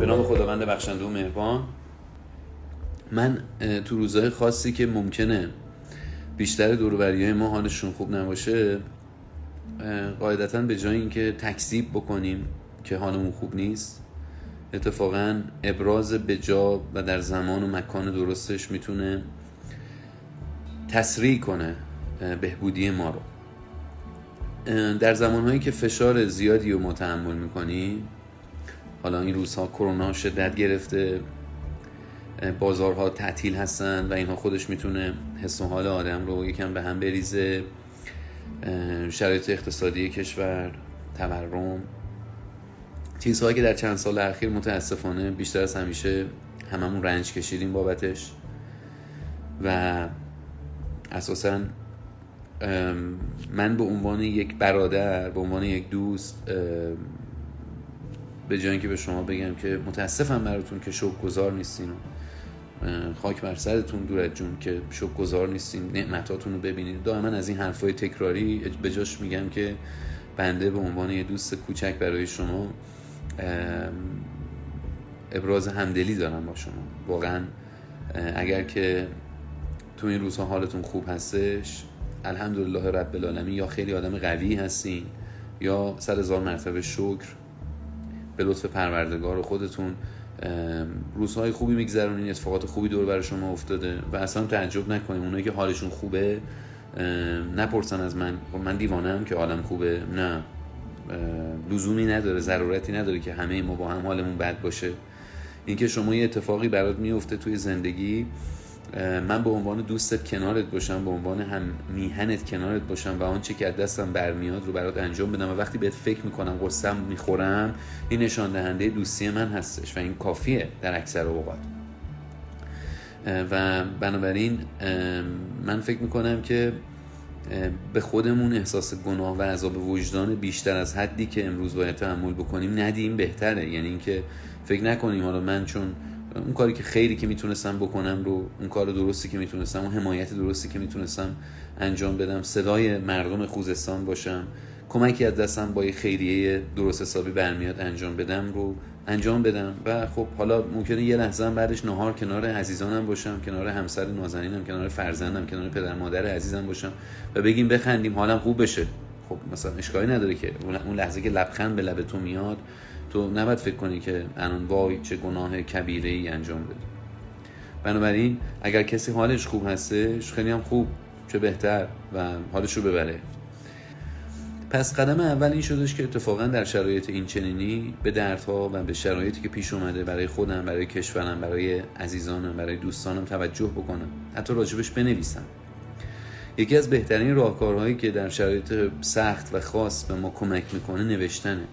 به نام خداوند بخشنده و مهربان. من تو روزهای خاصی که ممکنه بیشتر دوروبری های ما حالشون خوب نباشه قاعدتا به جای اینکه تکذیب بکنیم که حالمون خوب نیست اتفاقا ابراز بجا و در زمان و مکان درستش می‌تونه تسریع کنه بهبودی ما رو. در زمانهایی که فشار زیادی رو متحمل می‌کنیم حالا این روزها کرونا شدت گرفته بازارها تعطیل هستن و اینها خودش می‌تونه حس و حال آدم رو یکم به هم بریزه. شرایط اقتصادی کشور تورم چیزهایی که در چند سال اخیر متاسفانه بیشتر از همیشه هممون رنج کشیدیم بابتش و اساسا من به عنوان یک برادر به عنوان یک دوست به جای اینکه به شما بگم که متاسفم براتون که شوک گذار نیستین. خاک بر سرتون دورت جون که شوک گذار نیستین. نعمتاتون رو ببینید دائما از این حرفای تکراری به جاش میگم که بنده به عنوان یه دوست کوچک برای شما ابراز همدلی دارم با شما. واقعا اگر که تو این روزها حالتون خوب هستش الحمدلله رب العالمین یا خیلی آدم قوی هستین یا سر هزار مرتبه شکر به لطف پروردگار و خودتون روزهای خوبی میگذرونین اتفاقات خوبی دور بر شما افتاده و اصلا تعجب نکنیم. اونایی که حالشون خوبه نپرسن از من. خب من دیوانم که حالم خوبه. نه. لزومی نداره ضرورتی نداره که همه ما با هم حالمون بد باشه. اینکه شما یه اتفاقی برات میفته توی زندگی من به عنوان دوستت کنارت باشم به عنوان هم میهنت کنارت باشم و آنچه که از دستم برمیاد رو برات انجام بدم و وقتی بهت فکر می‌کنم قصم می‌خورم این نشان دهنده دوستی من هستش و این کافیه در اکثر اوقات. و بنابراین من فکر می‌کنم که به خودمون احساس گناه و عذاب وجدان بیشتر از حدی که امروز باید تحمل بکنیم ندیم بهتره. یعنی اینکه فکر نکنیم حالا من چون اون کاری که خیلی که می‌تونستم بکنم رو اون کار درستی که می‌تونستم اون حمایت درستی که می‌تونستم انجام بدم صدای مردم خوزستان باشم کمکی از دستم با یه خیریه درست حسابی برمیاد انجام بدم رو انجام بدم. و خب حالا ممکنه یه لحظه هم بعدش نهار کنار عزیزانم باشم کنار همسر نازنینم کنار فرزندم کنار پدر مادر عزیزم باشم و بگیم بخندیم حالم خوب بشه. خب مثلا اشکالی نداره که. اون لحظه که لبخند به لب تو میاد تو نباید فکر کنی که الان وای چه گناه کبیره ای انجام بده. بنابراین اگر کسی حالش خوب هستش خیلی هم خوب چه بهتر و حالش رو ببره. پس قدم اول این شدش که اتفاقا در شرایط این چنینی به دردها و به شرایطی که پیش اومده برای خودم برای کشورم برای عزیزانم برای دوستانم توجه بکنم. حتی راجبش بنویسم. یکی از بهترین راهکارهایی که در شرایط سخت و خاص به ما کمک می‌کنه نوشتنه.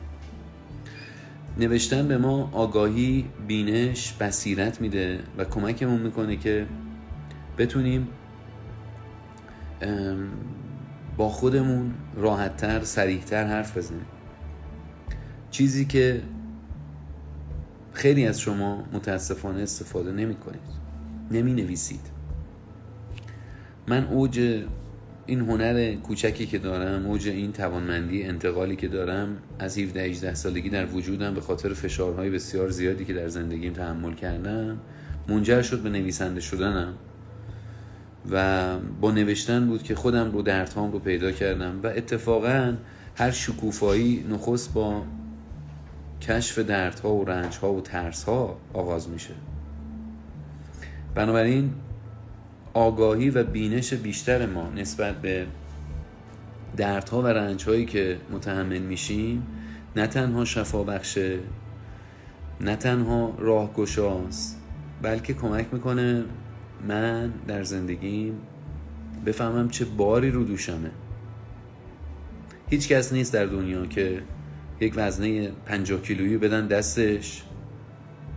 نوشتن به ما آگاهی بینش بصیرت میده و کمکمون می‌کنه که بتونیم با خودمون راحتتر سریحتر حرف بزنیم. چیزی که خیلی از شما متاسفانه استفاده نمی کنید نمی نویسید من اوج این هنر کوچکی که دارم اوج این توانمندی انتقالی که دارم از 17 18 سالگی در وجودم به خاطر فشارهای بسیار زیادی که در زندگیم تحمل کردم منجر شد به نویسنده شدنم و با نوشتن بود که خودم رو دردهام رو پیدا کردم و اتفاقا هر شکوفایی نخست با کشف دردها و رنجها و ترسها آغاز میشه. بنابراین آگاهی و بینش بیشتر ما نسبت به دردها و رنجهایی که متحمل میشیم نه تنها شفا بخشه نه تنها راهگشاست بلکه کمک می‌کنه من در زندگیم بفهمم چه باری رو دوشمه. هیچ کس نیست در دنیا که یک وزنه 50 کیلویی بدن دستش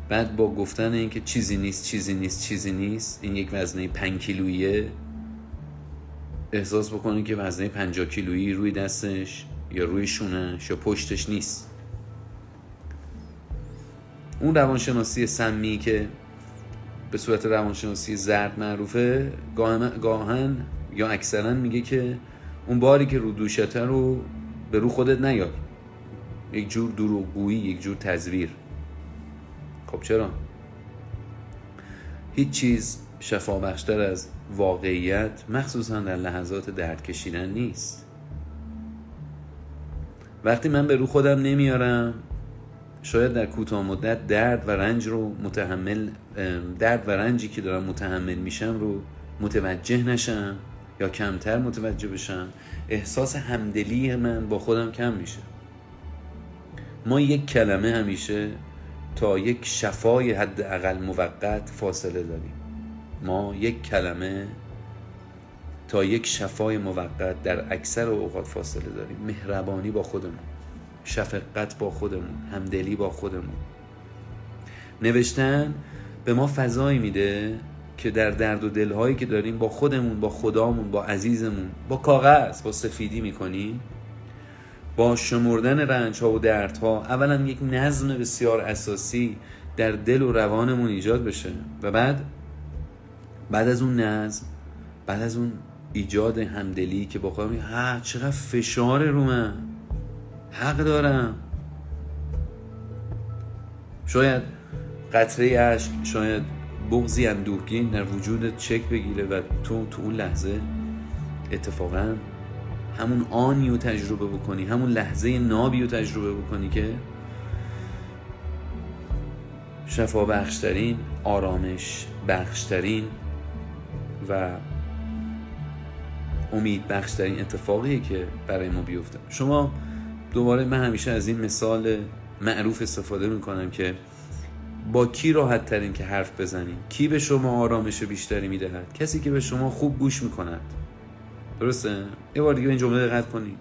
بعد با گفتن اینکه چیزی نیست چیزی نیست چیزی نیست این یک وزنه 5 کیلوییه احساس بکنه که وزنه 50 کیلویی روی دستش یا روی شونش یا پشتش نیست. اون روانشناسی سمی که به صورت روانشناسی زرد معروفه گاهن یا اکثرا میگه که اون باری که رو دوشته رو به رو خودت نیار. یک جور دروغگویی یک جور تزویر. خب چرا؟ هیچ چیز شفابخشتر از واقعیت مخصوصا در لحظات درد کشیدن نیست. وقتی من به رو خودم نمیارم شاید در کوتاه مدت درد و رنج رو متحمل درد و رنجی که دارم متحمل میشم رو متوجه نشم یا کمتر متوجه بشم احساس همدلی من با خودم کم میشه. ما یک کلمه همیشه تا یک شفای حد اقل موقت فاصله داریم. ما یک کلمه تا یک شفای موقت در اکثر اوقات فاصله داریم. مهربانی با خودمون شفقت با خودمون همدلی با خودمون. نوشتن به ما فضایی میده که در درد و دلهایی که داریم با خودمون با خدامون با عزیزمون با کاغذ با سفیدی می‌کنیم. با شمردن رنج ها و دردها اولا یک نظم بسیار اساسی در دل و روانمون ایجاد بشه و بعد بعد از اون نظم بعد از اون ایجاد همدلی که با خودم ها چقدر فشار رو من. حق دارم. شاید قطره عشق شاید بغزی اندوهگین در وجود چک بگیره و تو تو اون لحظه اتفاقا همون آنی رو تجربه بکنی همون لحظه نابی رو تجربه بکنی که شفا بخشترین آرامش بخشترین و امید بخشترین اتفاقیه که برای ما بیفته. شما دوباره من همیشه از این مثال معروف استفاده می‌کنم که با کی راحت ترین که حرف بزنید کی به شما آرامش بیشتری می‌دهد؟ کسی که به شما خوب گوش می‌کند. درسته؟ یه بار دیگه این جمله دقت کنید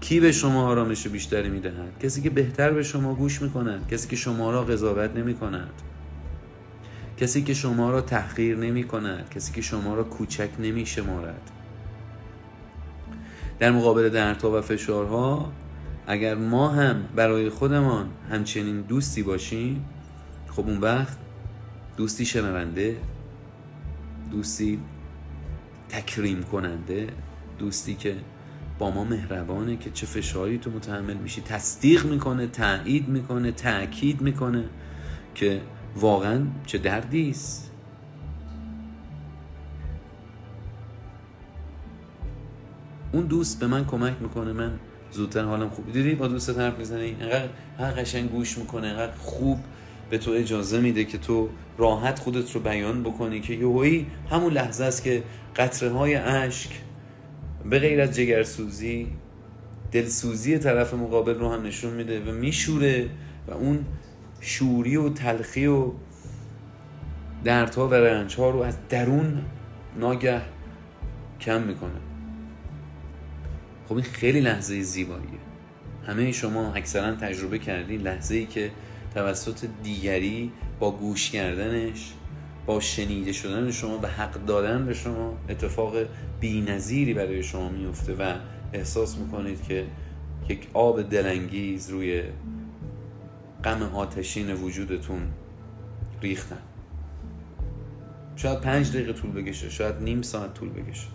کی به شما آرامش بیشتری می‌دهد؟ کسی که بهتر به شما گوش می‌کند کسی که شما را قضاوت نمی‌کند. کسی که شما را تحقیر نمی کند کسی که شما را کوچک نمی شمارد در مقابل دردها و فشارها اگر ما هم برای خودمان همچنین دوستی باشیم خب اون وقت دوستی شنونده دوستی تکریم کننده دوستی که با ما مهربانه که چه فشاری تو متحمل میشی. تصدیق می‌کنه تایید می‌کنه تاکید می‌کنه که واقعا چه دردی است. اون دوست به من کمک می‌کنه. من زودتر حالم خوب. دیدی با دوست حرف می‌زنی؟ اینقدر هر قشنگ گوش می‌کنه اینقدر خوب به تو اجازه میده که تو راحت خودت رو بیان بکنی که یهویی همون لحظه است که قطره های اشک به غیر از جگرسوزی دلسوزی طرف مقابل رو هم نشون میده و میشوره و اون شوری و تلخی و دردها و رنجها رو از درون ناگه کم می‌کنه. خب این خیلی لحظه زیباییه. همه شما اکثرا تجربه کردین لحظه ای که توسط دیگری با گوش کردنش با شنیده شدن شما به حق دادن به شما اتفاق بی برای شما میفته و احساس می‌کنید که یک آب دلانگیز روی غم آتشین وجودتون ریختن. شاید پنج دقیقه طول بکشه شاید نیم ساعت طول بکشه.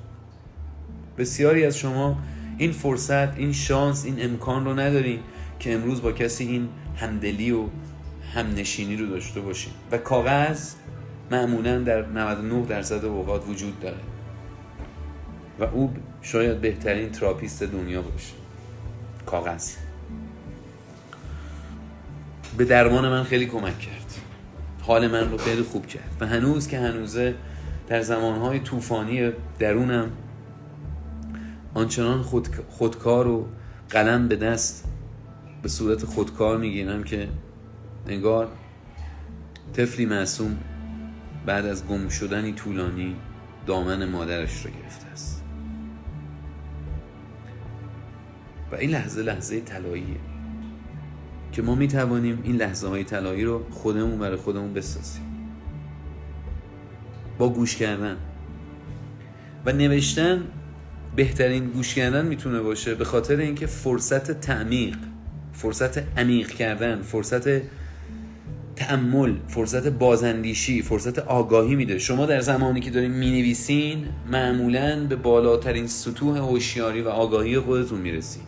بسیاری از شما این فرصت این شانس این امکان رو ندارین که امروز با کسی این همدلی و همنشینی رو داشته باشین. و کاغذ معمولا در 99 درصد اوقات وجود داره. و او شاید بهترین تراپیست دنیا باشه. کاغذ. به درمان من خیلی کمک کرد. حال من رو خیلی خوب کرد. و هنوز که هنوزه در زمانهای طوفانی درونم آنچنان خود، خودکار و قلم به دست به صورت خودکار می‌گیرم که انگار طفلی معصوم بعد از گم شدنی طولانی دامن مادرش را گرفته است. و این لحظه لحظه طلاییه که ما می توانیم این لحظه های طلایی رو خودمون برای خودمون بسازیم. با گوش کردن. و نوشتن بهترین گوش کردن می‌تونه باشه به خاطر اینکه فرصت تعمیق فرصت عمیق کردن فرصت تعمل فرصت بازندیشی فرصت آگاهی میده. شما در زمانی که دارین می‌نویسین معمولا به بالاترین سطوح هوشیاری و آگاهی خودتون می‌رسین.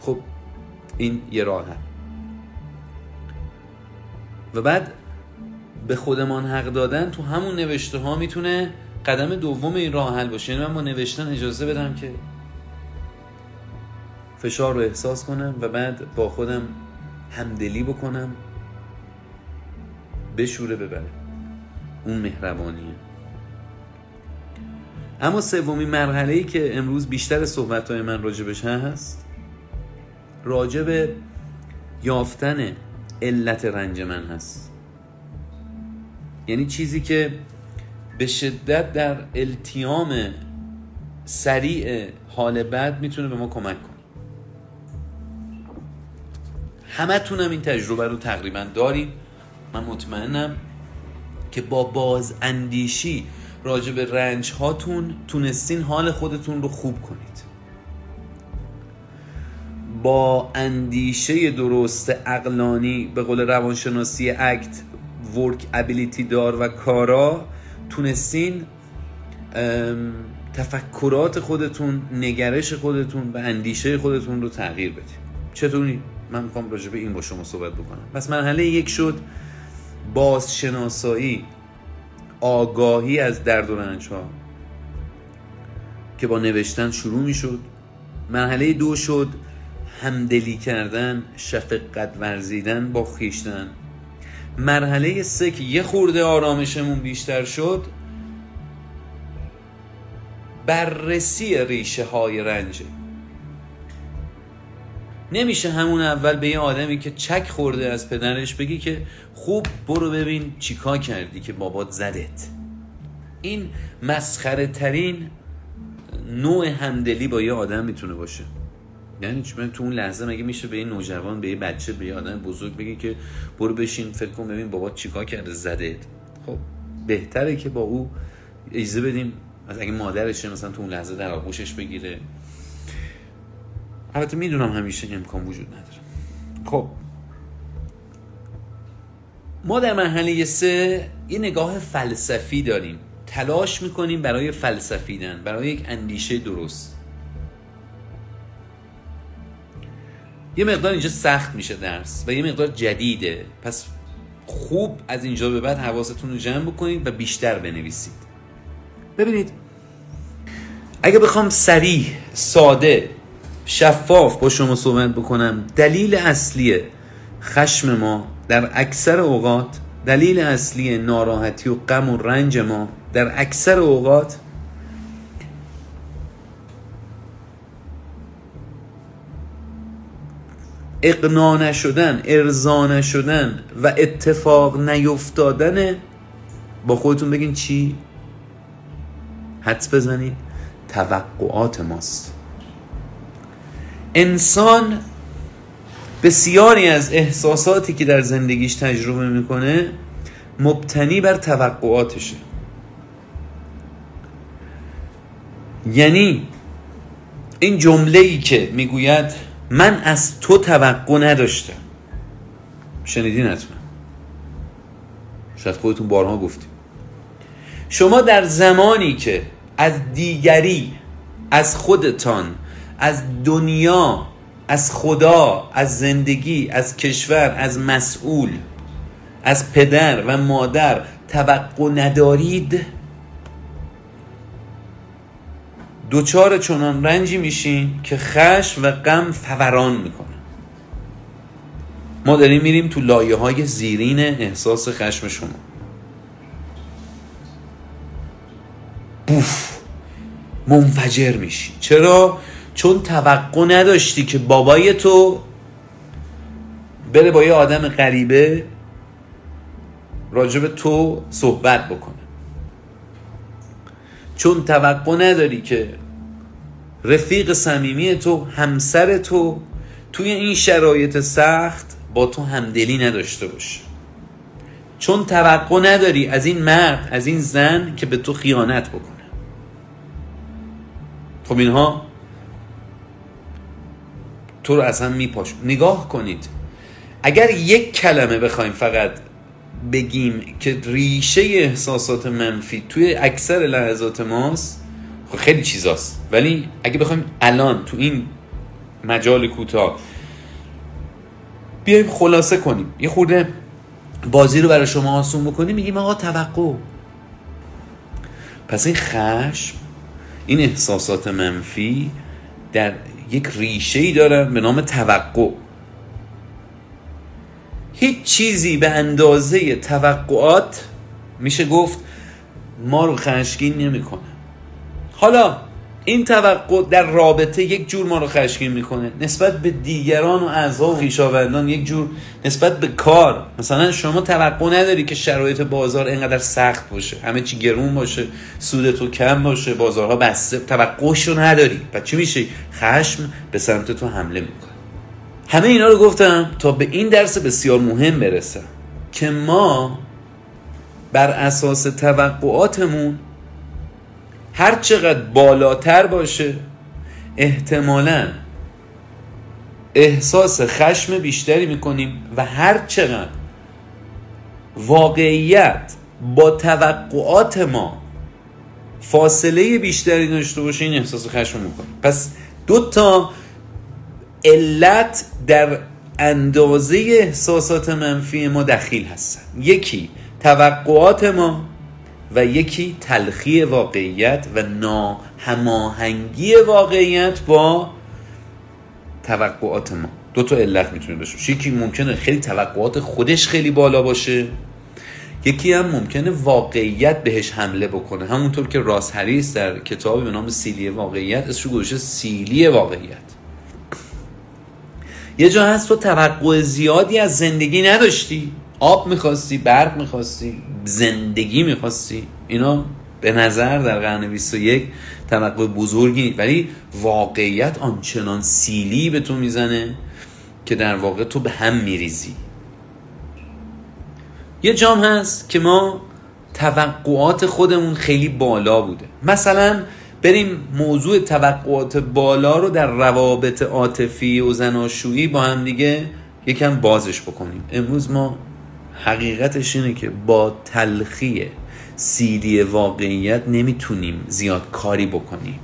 خب این یه راه و بعد به خودمان حق دادن تو همون نوشته ها می‌تونه قدم دوم این راه حل باشه. یعنی من با نوشتن اجازه بدم که فشار رو احساس کنم و بعد با خودم همدلی بکنم. بشوره ببره. اون مهربانیه. اما سومین مرحله ای که امروز بیشتر صحبت های من راجبش هست راجب یافتن علت رنج من هست. یعنی چیزی که به شدت در التیام سریع حال بد می‌تونه به ما کمک کنه. همه تونم این تجربه رو تقریبا داریم من مطمئنم که با باز اندیشی راجع به رنج هاتون تونستین حال خودتون رو خوب کنید. با اندیشه درست اقلانی به قول روانشناسی اکت ورک ابیلیتی دار و کارا تونستین تفکرات خودتون نگرش خودتون و اندیشه خودتون رو تغییر بدید چطوری؟ من می‌خوام راجع به این با شما صحبت بکنم. پس مرحله یک شد بازشناسایی آگاهی از درد و رنج ها که با نوشتن شروع می شد مرحله دو شد همدلی کردن شفقت ورزیدن با خیشتن مرحله سه که یه خورده آرامشمون بیشتر شد بررسی ریشه های رنجه نمیشه همون اول به یه آدمی که چک خورده از پدرش بگی که خوب برو ببین چیکار کردی که بابات زدت. این مسخره ترین نوع همدلی با یه آدم می‌تونه باشه. یعنی تو اون لحظه مگه میشه به یه نوجوان به یه بچه به یه آدم بزرگ بگی که برو بشین فکر کن ببین بابات چیکار کرده زدت. خب بهتره که با او اجازه بدیم از اگه مادرشه مثلا تو اون لحظه در آغوشش بگیره. البته می‌دونم همیشه امکان وجود نداره. خب. ما در مرحله سه یه نگاه فلسفی داریم. تلاش می‌کنیم برای فلسفیدن برای یک اندیشه درست. یه مقدار اینجا سخت میشه درس و یه مقدار جدیده. پس خوب از اینجا به بعد حواستون رو جمع بکنید و بیشتر بنویسید. ببینید اگه بخوام سریع ساده شفاف با شما صحبت بکنم. دلیل اصلی خشم ما در اکثر اوقات دلیل اصلی ناراحتی و غم و رنج ما در اکثر اوقات اقنا نشدن ارضا نشدن و اتفاق نیفتادن با خودتون بگین چی؟ حدس بزنید. توقعات ماست. انسان بسیاری از احساساتی که در زندگیش تجربه می‌کنه مبتنی بر توقعاتشه. یعنی این جمله ای که می‌گوید من از تو توقع نداشتم. شنیدین حتما؟ شاید خودتون بارها گفتیم. شما در زمانی که از دیگری از خودتان از دنیا از خدا از زندگی از کشور از مسئول از پدر و مادر توقع ندارید؟ دوچار چنان رنجی میشین که خشم و غم فوران می‌کنه. ما داریم میریم تو لایه های زیرین احساس خشم شما. بوف منفجر میشی چرا؟ چون توقع نداشتی که بابای تو بره با یه آدم غریبه راجب تو صحبت بکنه. چون توقع نداری که رفیق صمیمی تو همسر تو توی این شرایط سخت با تو همدلی نداشته باشه. چون توقع نداری از این مرد از این زن که به تو خیانت بکنه. خب اینها تو رو اصلا میپاش. نگاه کنید. اگر یک کلمه بخوایم فقط بگیم که ریشه احساسات منفی توی اکثر لحظات ماست خب خیلی چیزاست. ولی اگه بخوایم الان تو این مجال کوتاه بیایم خلاصه کنیم. یه خورده بازی رو برای شما آسون بکنیم میگیم آقا توقع. پس این خشم این احساسات منفی در یک ریشه ای دارن به نام توقع. هیچ چیزی به اندازه توقعات میشه گفت ما رو خشمگین نمی‌کنه. حالا این توقع در رابطه یک جور ما رو خشمگین می‌کنه. نسبت به دیگران و اعضا و خویشاوندان یک جور نسبت به کار. مثلا شما توقع نداری که شرایط بازار اینقدر سخت باشه. همه چی گرون باشه سود تو کم باشه بازارها بسته. توقعش رو نداری. پس چی میشه خشم به سمت تو حمله می‌کنه. همه اینا رو گفتم تا به این درس بسیار مهم برسم که ما بر اساس توقعاتمون هر چقدر بالاتر باشه احتمالا احساس خشم بیشتری می‌کنیم و هر چقدر واقعیت با توقعات ما فاصله بیشتری داشته باشه این احساس خشم می‌کنیم. پس دو تا علت در اندازه احساسات منفی ما دخیل هستن. یکی توقعات ما و یکی تلخی واقعیت و ناهماهنگی واقعیت با توقعات ما. دو تا علت می‌تونه باشه یکی ممکنه خیلی توقعات خودش خیلی بالا باشه. یکی هم ممکنه واقعیت بهش حمله بکنه. همونطور که راس هریس در کتابی به نام سیلی واقعیت اسمش گذاشته سیلی واقعیت. یه جا هست تو توقع زیادی از زندگی نداشتی. آب می‌خواستی برق می‌خواستی زندگی می‌خواستی اینا به نظر در قرن 21 توقع بزرگی ولی واقعیت آنچنان سیلی به تو می‌زنه که در واقع تو به هم میریزی. یه جام هست که ما توقعات خودمون خیلی بالا بوده. مثلا بریم موضوع توقعات بالا رو در روابط عاطفی و زناشویی با هم دیگه یکم بازش بکنیم. امروز ما حقیقتش اینه که با تلخی سیدی واقعیت نمی‌تونیم زیاد کاری بکنیم.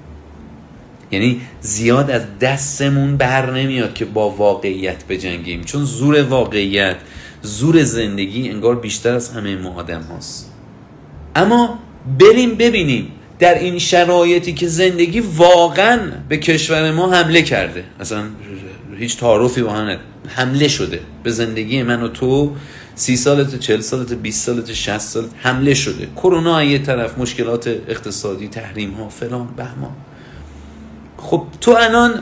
یعنی زیاد از دستمون بر نمیاد که با واقعیت بجنگیم. چون زور واقعیت زور زندگی انگار بیشتر از همه ما آدم هاست. اما بریم ببینیم در این شرایطی که زندگی واقعا به کشور ما حمله کرده. اصلا هیچ تعارفی با حمله شده. به زندگی من و تو سی سالت چل سالت 20 سالت 60 سالت حمله شده. کرونا یه طرف مشکلات اقتصادی تحریم ها فلان بهمان. خب تو الان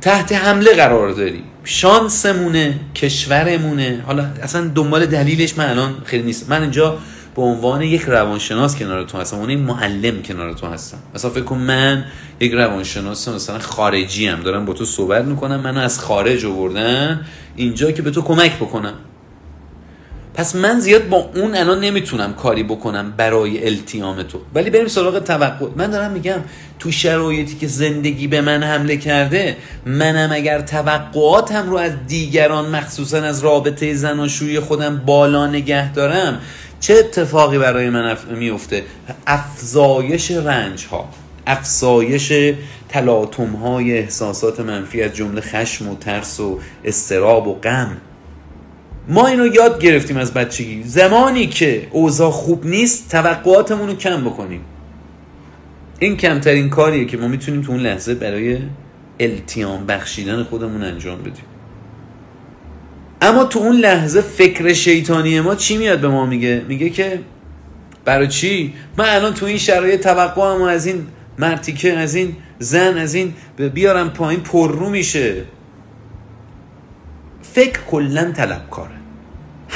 تحت حمله قرار داری. شانسمونه کشورمونه. حالا اصلا دنبال دلیلش من الان خیلی نیست من اینجا به عنوان یک روانشناس کنار تو هستم. اون معلم کنار تو هستم. مثلا فکر کن من یک روانشناس مثلا خارجی هم دارم با تو صحبت می‌کنم. منو از خارج آوردن اینجا که به تو کمک بکنم. پس من زیاد با اون الان نمی‌تونم کاری بکنم برای التیام تو. ولی بریم سراغ توقع. من دارم میگم تو شرایطی که زندگی به من حمله کرده منم اگر توقعاتم رو از دیگران مخصوصا از رابطه زناشویی خودم بالا نگه دارم چه اتفاقی برای من میفته؟ افزایش رنج ها افزایش تلاطم های احساسات منفی از جمله خشم و ترس و استراب و غم. ما اینو یاد گرفتیم از بچگی. زمانی که اوضاع خوب نیست توقعاتمون رو کم بکنیم. این کمترین کاریه که ما می‌تونیم تو اون لحظه برای التیام بخشیدن خودمون انجام بدیم. اما تو اون لحظه فکر شیطانی ما چی میاد به ما میگه؟ میگه که برای چی؟ من الان تو این شرایط توقعم از این مرتیکه از این زن از این بیارم پایین پررو میشه. فکر کلا طلبکاره.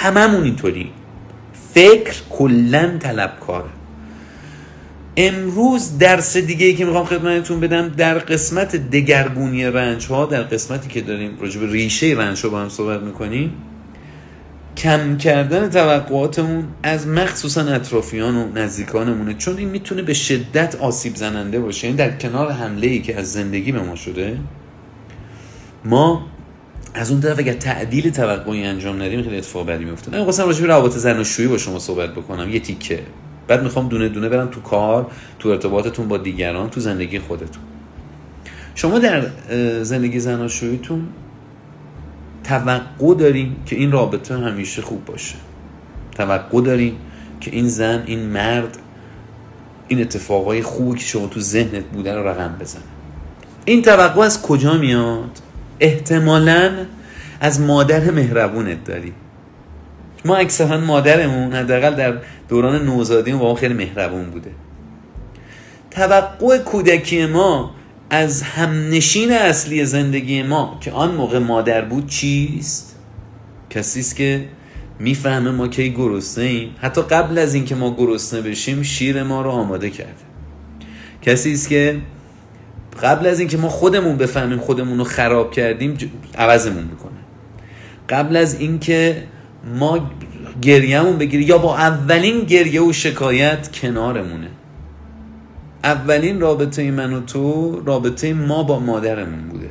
هممون اینطوری. فکر کلا طلبکاره امروز درس دیگه ای که می‌خوام خدمتتون بدم در قسمت دگرگونی رنج ها در قسمتی که داریم راجع به ریشه رنج ها با هم صحبت می‌کنیم کم کردن توقعاتمون از مخصوصا اطرافیان و نزدیکانمونه چون این می‌تونه به شدت آسیب زننده باشه. این در کنار حمله ای که از زندگی به ما شده ما از اون طرف اگر تعدیل توقعی انجام ندیم خیلی اتفاق بدی میفته. من خواستم راجع به روابط زناشویی با شما صحبت بکنم. یه تیکه. بعد می‌خوام دونه دونه برم تو کار تو ارتباطتون با دیگران تو زندگی خودتون. شما در زندگی زناشوییتون توقع داریم که این رابطه همیشه خوب باشه. توقع داریم که این زن این مرد این اتفاقای خوبی که شما تو ذهنت بوده رو رقم بزنه. این توقع از کجا میاد؟ احتمالا از مادر مهربونت داری. ما اکثرا مادرمون حداقل در دوران نوزادی با ما خیلی مهربون بوده. توقع کودکی ما از همنشین اصلی زندگی ما که آن موقع مادر بود چیست؟ کسی است که می‌فهمه ما کی گرسنه ایم. حتی قبل از اینکه ما گرسنه بشیم شیر ما رو آماده کرده. کسی است که قبل از اینکه ما خودمون بفهمیم خودمون رو خراب کردیم عوضمون می‌کنه. قبل از اینکه ما گریهمون بگیری یا با اولین گریه و شکایت کنارمونه. اولین رابطه من و تو رابطه ما با مادرمون بوده.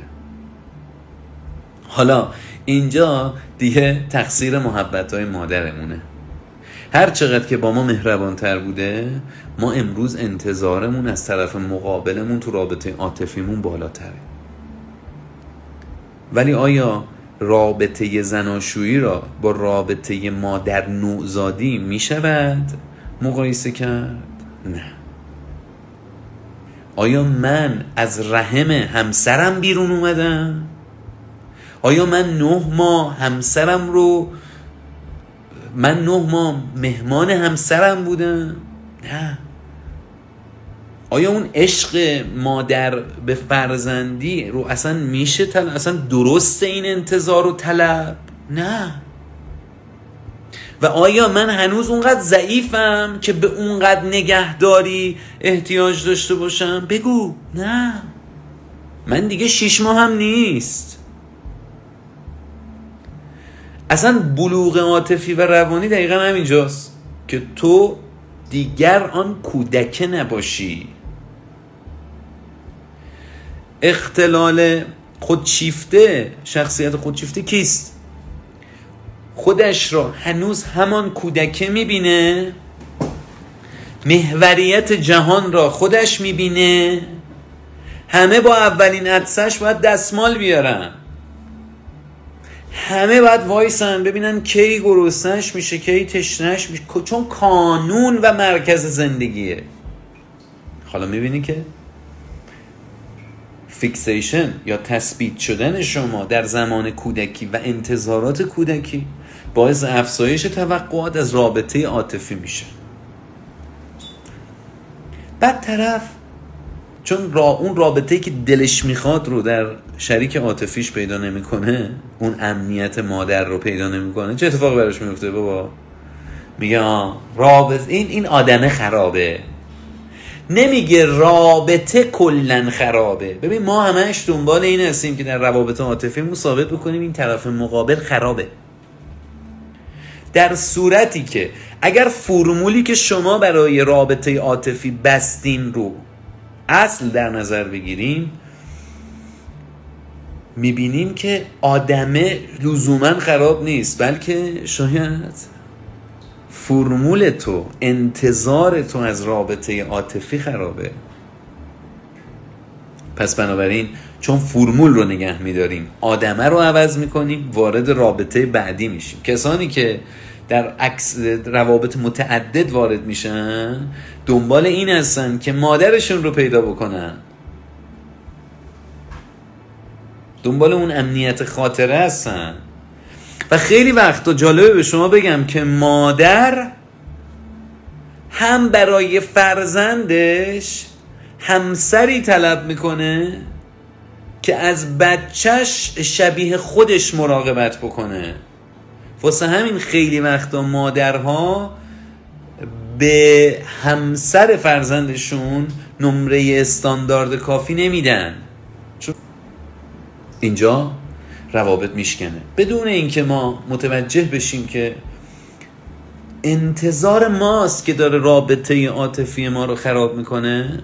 حالا اینجا دیگه تقصیر محبت های مادرمونه. هر چقدر که با ما مهربان تر بوده ما امروز انتظارمون از طرف مقابلمون تو رابطه عاطفیمون بالاتره ولی آیا رابطه زناشویی را با رابطه مادر نوزادی می شود مقایسه کرد؟ نه آیا من از رحم همسرم بیرون اومدم؟ آیا من نه ماه همسرم رو من نه ماه مهمان همسرم بودم؟ نه. آیا اون عشق مادر به فرزندی رو اصلا میشه تل... اصلا درست این انتظار و طلب؟ نه. و آیا من هنوز اونقدر ضعیفم که به اونقدر نگهداری احتیاج داشته باشم؟ بگو. نه. من دیگه شیش ماه هم نیست. اصلا بلوغ عاطفی و روانی دقیقا همینجاست که تو دیگر آن کودکه نباشی. اختلال خودشیفته شخصیت خودشیفته کیست؟ خودش را هنوز همان کودکه می‌بینه. محوریت جهان را خودش می‌بینه. همه با اولین عدسش باید دستمال بیارن. همه باید وایسن ببینن کی گرسنش میشه کی تشنش میشه. چون کانون و مرکز زندگیه. حالا می‌بینی که فیکسیشن یا تثبیت شدن شما در زمان کودکی و انتظارات کودکی باعث افزایش توقعات از رابطه عاطفی میشه. بعد طرف چون را اون رابطه که دلش می‌خواد رو در شریک عاطفیش پیدا نمی‌کنه اون امنیت مادر رو پیدا نمی‌کنه چه اتفاقی براش میفته بابا؟ میگه رابطه این این آدم خرابه. نمیگه رابطه کلا خرابه. ببین ما همش دنبال این هستیم که در روابط عاطفی ثابت بکنیم این طرف مقابل خرابه. در صورتی که اگر فرمولی که شما برای رابطه عاطفی بستین رو اصل در نظر بگیریم می‌بینیم که آدمه لزوما خراب نیست بلکه شاید فرمول تو انتظار تو از رابطه عاطفی خرابه. پس بنابراین چون فرمول رو نگه میداریم آدمه رو عوض می‌کنیم وارد رابطه بعدی میشیم. کسانی که در عکس روابط متعدد وارد میشن دنبال این هستن که مادرشون رو پیدا بکنن. دنبال اون امنیت خاطره هستن. و خیلی وقتا جالبه به شما بگم که مادر هم برای فرزندش همسری طلب می‌کنه که از بچهش شبیه خودش مراقبت بکنه. واسه همین خیلی وقتا مادرها به همسر فرزندشون نمره استاندارد کافی نمیدن. چون اینجا روابط میشکنه. بدون اینکه ما متوجه بشیم که انتظار ماست که داره رابطه عاطفی ما رو خراب می‌کنه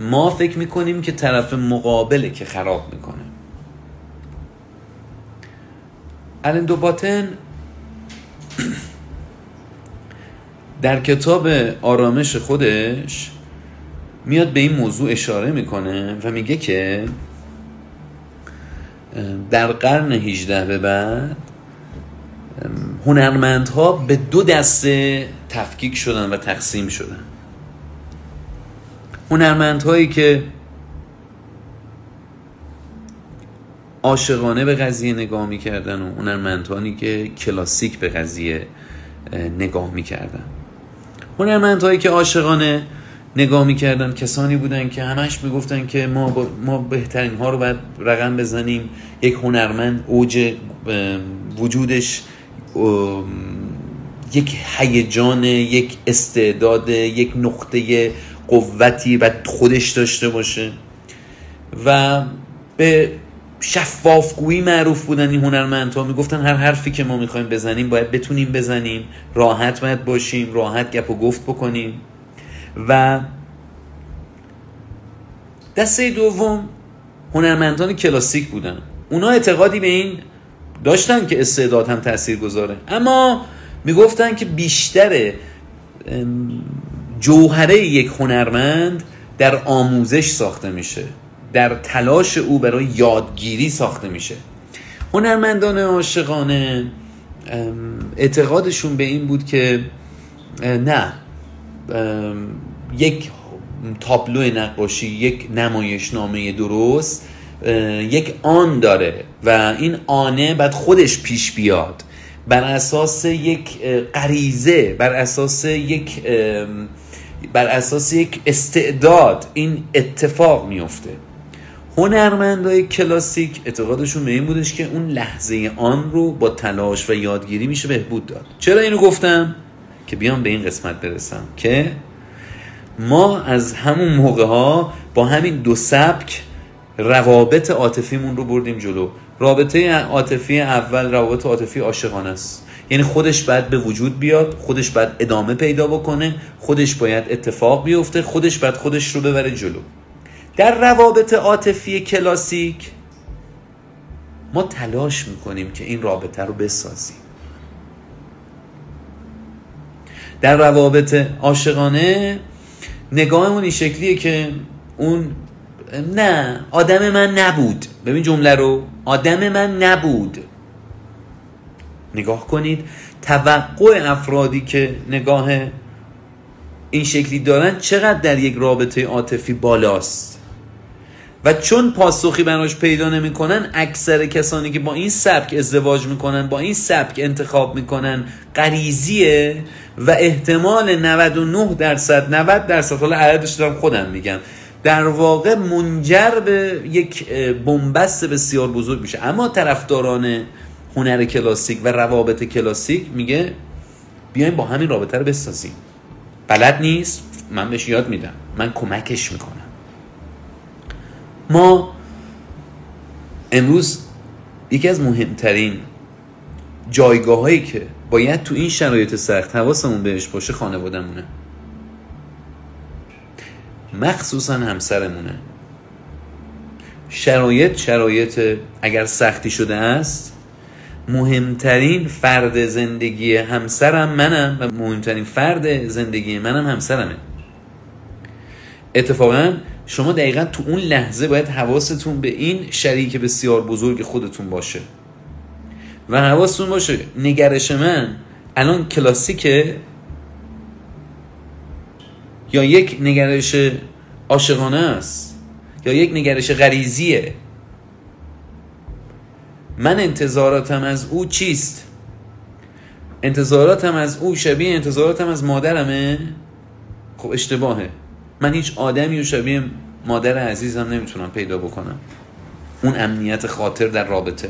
ما فکر می‌کنیم که طرف مقابله که خراب می‌کنه. الان دو باتن در کتاب آرامش خودش میاد به این موضوع اشاره می‌کنه و میگه که در قرن 18 به بعد هنرمندها به دو دسته تفکیک شدن و تقسیم شدن. هنرمندهایی که عاشقانه به قضیه نگاه می‌کردن و هنرمندانی که کلاسیک به قضیه نگاه می‌کردن. هنرمندهایی که عاشقانه نگاه می‌کردن کسانی بودن که همش می‌گفتن که ما, ما بهترین ها رو باید رقم بزنیم. یک هنرمند اوج وجودش یک هیجان یک استعداد یک نقطه قوتی و خودش داشته باشه. و به شفافگویی معروف بودن این هنرمندها. می‌گفتن هر حرفی که ما می‌خوایم بزنیم باید بتونیم بزنیم. راحت باید باشیم راحت گپ و گفت بکنیم. و دسته دوم هنرمندان کلاسیک بودن. اونا اعتقادی به این داشتن که استعداد هم تاثیر گذاره. اما می‌گفتن که بیشتر جوهره یک هنرمند در آموزش ساخته میشه. در تلاش او برای یادگیری ساخته میشه. هنرمندان عاشقانه اعتقادشون به این بود که نه یک تابلو نقاشی یک نمایشنامه درست یک آن داره و این آنه بعد خودش پیش بیاد. بر اساس یک غریزه بر اساس یک بر اساس یک استعداد این اتفاق میفته هنرمندای کلاسیک اعتقادشون به این بودش که اون لحظه آن رو با تلاش و یادگیری میشه بهبود داد. چرا اینو گفتم؟ که بیام به این قسمت برسم که ما از همون موقع ها با همین دو سبک روابط عاطفیمون رو بردیم جلو. رابطه عاطفی اول روابط عاطفی عاشقانه است. یعنی خودش باید به وجود بیاد خودش باید ادامه پیدا بکنه خودش باید اتفاق بیفته خودش باید خودش رو ببره جلو. در روابط عاطفی کلاسیک ما تلاش می‌کنیم که این رابطه رو بسازیم. در روابط عاشقانه نگاهمون این شکلیه که اون نه آدم من نبود. ببین جمله رو آدم من نبود. نگاه کنید توقع افرادی که نگاه این شکلی دارن چقدر در یک رابطه عاطفی بالاست؟ و چون پاسخی براش پیدا نمی‌کنن اکثر کسانی که با این سبک ازدواج می‌کنن با این سبک انتخاب می‌کنن غریزیه و احتمال 99 درصد 90 درصد حالا عددش دارم خودم میگم در واقع منجر به یک بنبست بسیار بزرگ میشه. اما طرفداران هنر کلاسیک و روابط کلاسیک میگه بیایم با همین رابطه رو بسازیم. بلد نیست؟ من بهش یاد میدم. من کمکش می‌کنم. ما امروز یکی از مهمترین جایگاه هایی که باید تو این شرایط سخت حواسمون بهش باشه خانوادمونه مخصوصا همسرمونه. شرایط شرایط اگر سختی شده است مهمترین فرد زندگی همسرم منم و مهمترین فرد زندگی منم همسرمه. اتفاقا شما دقیقا تو اون لحظه باید حواستون به این شریک بسیار بزرگ خودتون باشه. و حواستون باشه نگرش من الان کلاسیکه؟ یا یک نگرش عاشقانه است؟ یا یک نگرش غریزیه؟ من انتظاراتم از او چیست؟ انتظاراتم از او شبیه انتظاراتم از مادرمه؟ خب اشتباهه. من هیچ آدمی و شبیه مادر عزیزم نمی‌تونم پیدا بکنم. اون امنیت خاطر در رابطه.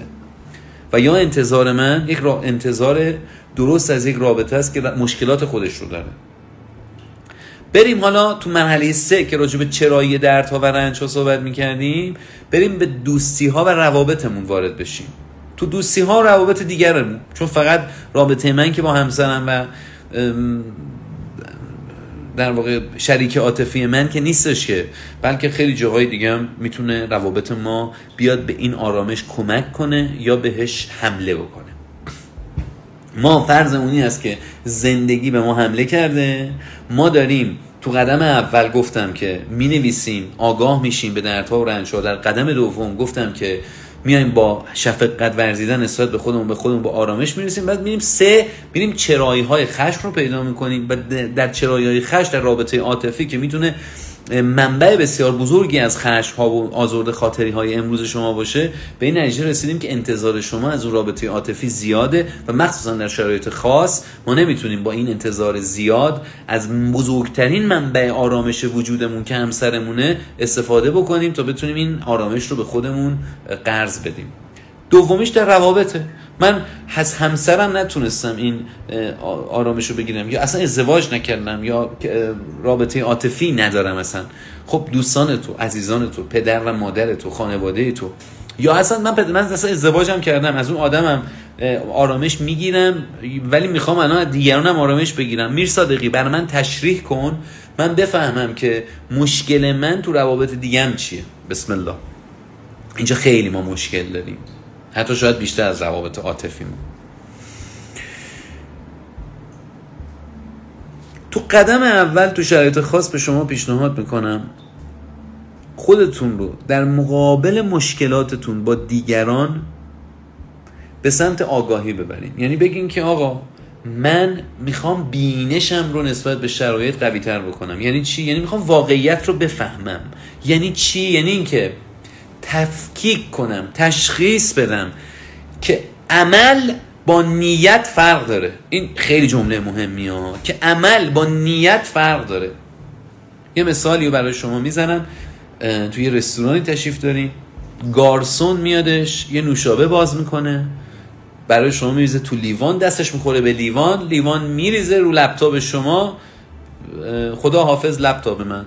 و یا انتظار من یک را انتظار درست از یک رابطه است که مشکلات خودش رو داره. بریم حالا تو مرحله سه که راجع به چرایی دردها و رنج ها صحبت می‌کردیم بریم به دوستی ها و روابطمون وارد بشیم. تو دوستی ها و روابط دیگرمون چون فقط رابطه من که با همسرم و در واقع شریک عاطفی من که نیستش که بلکه خیلی جاهای دیگه هم می‌تونه روابط ما بیاد به این آرامش کمک کنه یا بهش حمله بکنه. ما فرض اونی است که زندگی به ما حمله کرده. ما داریم تو قدم اول گفتم که می نویسیم آگاه میشیم به دردها و رنجها. در قدم دوم گفتم که میایم با شفقت ورزیدن نسبت به خودمون به خودمون با آرامش می‌رسیم. بعد میریم سه میریم چرایی های خشم رو پیدا می‌کنیم. و در چرایی های خشم در رابطه عاطفی که می‌تونه منبع بسیار بزرگی از خشم ها و آزرده خاطری های امروز شما باشه. به این نتیجه رسیدیم که انتظار شما از اون رابطه عاطفی زیاده و مخصوصا در شرایط خاص. ما نمی‌تونیم با این انتظار زیاد از بزرگترین منبع آرامش وجودمون که همسرمونه استفاده بکنیم تا بتونیم این آرامش رو به خودمون قرض بدیم. دومیش در روابطه. من از همسرم نتونستم این آرامش رو بگیرم. یا اصلا ازدواج نکردم یا رابطه عاطفی ندارم اصلا. خب دوستان تو عزیزان تو پدر و مادر تو خانواده تو. یا اصلا من من اصلا ازدواجم کردم از اون آدمم آرامش می‌گیرم ولی می‌خوام الان از دیگرانم آرامش بگیرم. میر صادقی بر من تشریح کن. من بفهمم که مشکل من تو روابط دیگم چیه. بسم الله. اینجا خیلی ما مشکل داریم. حتی شاید بیشتر از روابط عاطفیمون تو قدم اول تو شرایط خاص به شما پیشنهاد می‌کنم خودتون رو در مقابل مشکلاتتون با دیگران به سمت آگاهی ببرین یعنی بگین که آقا من می‌خوام بینشم رو نسبت به شرایط قوی تر بکنم یعنی چی؟ یعنی می‌خوام واقعیت رو بفهمم یعنی چی؟ یعنی اینکه تفکیک کنم تشخیص بدم که عمل با نیت فرق داره. این خیلی جمله مهمی ها. که عمل با نیت فرق داره. یه مثالی رو برای شما می‌زنم. توی یه رستورانی تشریف داریم گارسون میادش یه نوشابه باز می‌کنه. برای شما میریزه تو لیوان دستش می‌خوره به لیوان. لیوان میریزه رو لپتاپ شما. خدا حافظ لپتاپ من.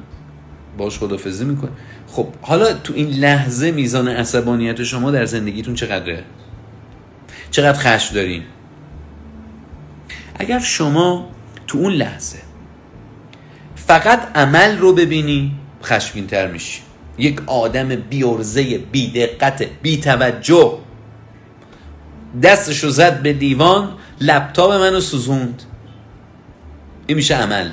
باش خدافزی می‌کنه. خب حالا تو این لحظه میزان عصبانیت شما در زندگیتون چقدره؟ چقدر خشم دارین؟ اگر شما تو اون لحظه فقط عمل رو ببینی خشمگین تر میشی. یک آدم بیورزه بی دقت بی توجه دستشو زد به دیوان لپتاپ منو سوزوند. این میشه عمل.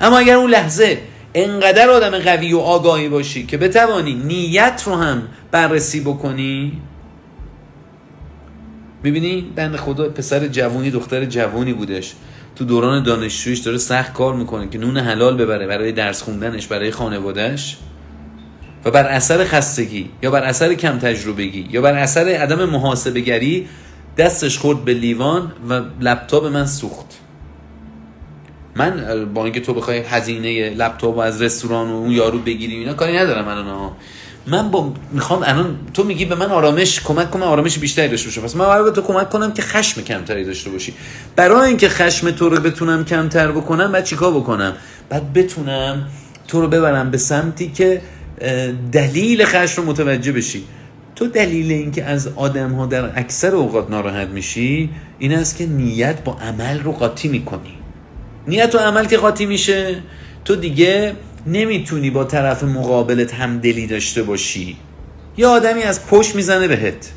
اما اگر اون لحظه انقدر آدم قوی و آگاهی باشی که بتوانی نیت رو هم بررسی بکنی. می‌بینی؟ بند خدا پسر جوونی دختر جوونی بودش. تو دوران دانشجویش داره سخت کار می‌کنه که نون حلال ببره برای درس خوندنش برای خانوادهش و بر اثر خستگی یا بر اثر کم تجربگی یا بر اثر عدم محاسبه گری دستش خورد به لیوان و لپتاپ من سوخت. من با اینکه تو بخوای هزینه لپتاپ از رستوران و اون یارو بگیری اینا کاری ندارم الان من با می‌خوام الان تو میگی به من آرامش کمک کنم آرامش بیشتری داشته باشم پس من قرار به تو کمک کنم که خشم کمتری داشته باشی. برای اینکه خشم تو رو بتونم کمتر بکنم بعد چیکار بکنم؟ بعد بتونم تو رو ببرم به سمتی که دلیل خشم رو متوجه بشی. تو دلیل اینکه از آدم ها در اکثر اوقات ناراحت میشی این است که نیت با عمل رو قاطی می‌کنی. نیت و عمل که قاطی میشه. تو دیگه نمی‌تونی با طرف مقابلت همدلی داشته باشی. یه آدمی از پشت می‌زنه بهت.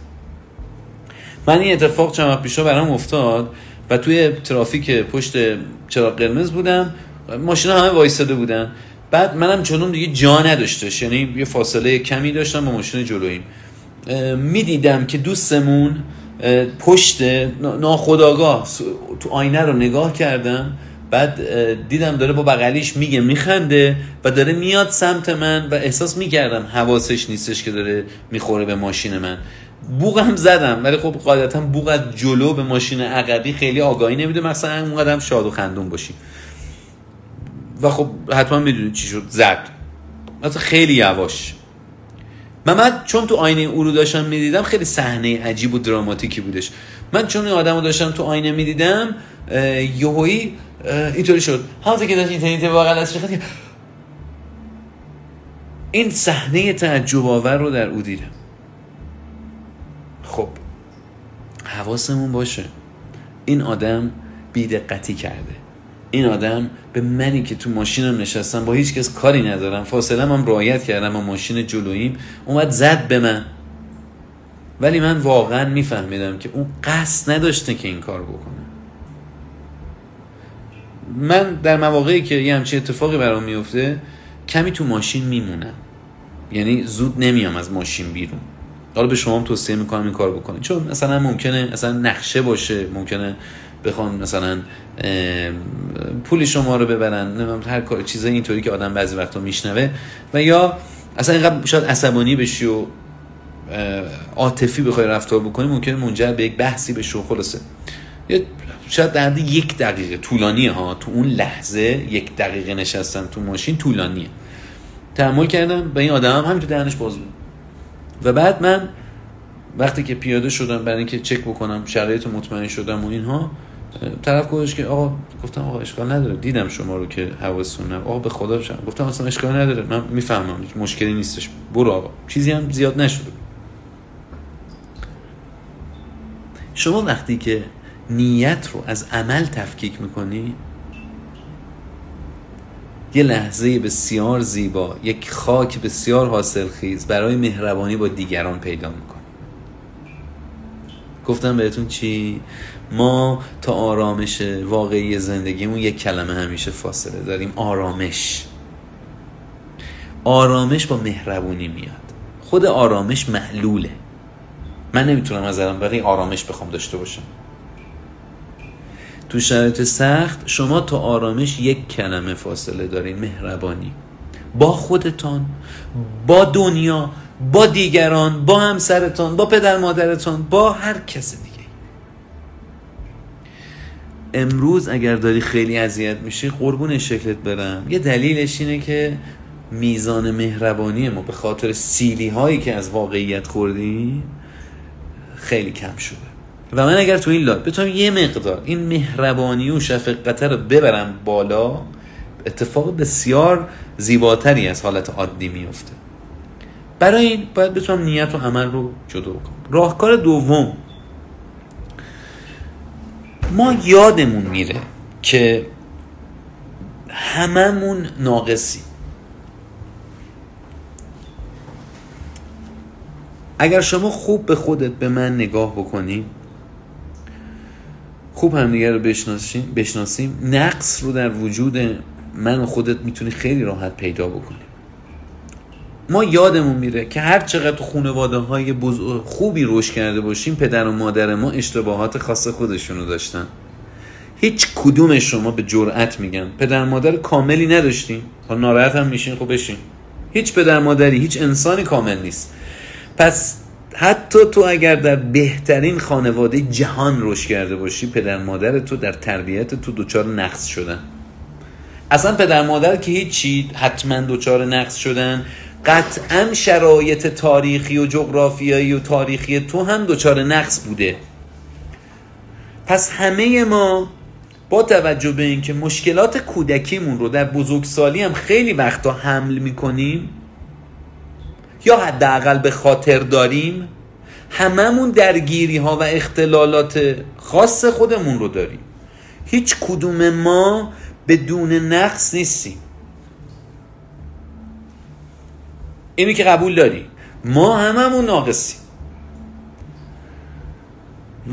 من این اتفاق چند وقت پیشا برام افتاد و توی ترافیک پشت چراغ قرمز بودم. ماشینا همه وایستاده بودن. بعد منم چونم دیگه جا نداشتش یعنی یه فاصله کمی داشتم با ماشین جلویم. می‌دیدم که دوستمون پشت ناخداگاه تو آینه رو نگاه کردم. بعد دیدم داره با بغلیش میگه میخنده و داره میاد سمت من و احساس می‌کردم حواسش نیستش که داره می‌خوره به ماشین من. بوغم زدم ولی خب قاعدتا بوغ از جلو به ماشین عقبی خیلی آگاهی نمیده. مثلا اونقدر شاد و خندون باشی. و خب حتما می‌دونید چی شد. زد. مثلا خیلی یواش. من چون تو آینه او رو داشتم می‌دیدم خیلی صحنه عجیب و دراماتیکی بودش. من چون این آدم رو داشتم تو آینه می‌دیدم یهویی اینطوری شد. همونطور که داشت اینترنت واقعا از این صحنه تعجب آور رو در او دیدم. خب حواسمون باشه. این آدم بیدقتی کرده. این آدم به منی که تو ماشینم نشستم با هیچ کس کاری ندارم. فاصله هم رعایت کردم و ماشین جلوییم اومد زد به من. ولی من واقعا میفهمیدم که اون قصد نداشته که این کار بکنه. من در مواقعی که یه همچین اتفاقی برام میفته کمی تو ماشین میمونم. یعنی زود نمیام از ماشین بیرون. حالا به شما هم توصیه می‌کنم این کار بکنید. چون مثلا ممکنه مثلا نقشه باشه ممکنه بخوان مثلا پول شما رو ببرن هر کار چیزای اینطوری که آدم بعضی وقتا میشنوه. و یا اصلا اینقدر شاید عصبانی بشی و عاطفی بخوای رفتار بکنی ممکنه منجر به یک بحثی بشه و خلاصه. شاید در یک دقیقه. طولانیه ها. تو اون لحظه یک دقیقه نشستن تو ماشین طولانیه. تحمل کردم به این آدم هم همینطور درنش باز بود. و بعد من وقتی که پیاده شدم برای اینکه چک بکنم شرایط مطمئن شدم و اینها طرف گفتش که آقا گفتم آقا اشکال نداره. دیدم شما رو که حواستون آقا به خدا شما گفتم اصلا اشکال نداره. من می‌فهمم. مشکلی نیستش. برو آقا. چیزی هم زیاد نشده. شما وقتی که نیت رو از عمل تفکیک می‌کنی یه لحظه بسیار زیبا یک خاک بسیار حاصل خیز برای مهربانی با دیگران پیدا می‌کنی. گفتم بهتون چی؟ ما تا آرامش واقعی زندگیمون یک کلمه همیشه فاصله داریم آرامش. آرامش با مهربونی میاد. خود آرامش معلوله. من نمی‌تونم از الان برای آرامش بخوام داشته باشم. تو شرایط سخت شما تا آرامش یک کلمه فاصله دارین مهربانی. با خودتان با دنیا با دیگران با همسرتان با پدر مادرتان با هر کس دیگه. امروز اگر داری خیلی اذیت میشی قربون شکلت برم. یه دلیلش اینه که میزان مهربانی ما به خاطر سیلی هایی که از واقعیت خوردیم خیلی کم شده. و من اگر تو این لایف بتونم یه مقدار این مهربانی و شفقت رو ببرم بالا اتفاق بسیار زیباتری از حالت عادی میفته. برای این باید بتونم نیت و عمل رو جدا کنم راهکار دوم. ما یادمون میره که هممون ناقصی اگر شما خوب به خودت به من نگاه بکنی خوب همدیگه رو بشناسیم بشناسیم نقص رو در وجود من و خودت می‌تونی خیلی راحت پیدا بکنی. ما یادمون میره که هر چقدر خانواده های خوبی روش کرده باشیم پدر و مادر ما اشتباهات خاص خودشونو داشتن. هیچ کدوم شما به جرأت میگن. پدر مادر کاملی نداشتیم. ها ناراحت هم میشین خب بشین هیچ پدر مادری هیچ انسانی کامل نیست. پس حتی تو اگر در بهترین خانواده جهان رشد کرده باشی پدر مادر تو در تربیت تو دوچار نقص شدن. اصلا پدر مادر که هیچی حتما دوچار نقص شدن قطعا شرایط تاریخی و جغرافیایی و تاریخی تو هم دوچار نقص بوده. پس همه ما با توجه به اینکه مشکلات کودکیمون رو در بزرگسالی هم خیلی وقتا حمل می‌کنیم یا حداقل به خاطر داریم؟ هممون درگیری ها و اختلالات خاص خودمون رو داریم. هیچ کدوم ما بدون نقص نیستیم. اینی که قبول داری. ما هممون ناقصیم.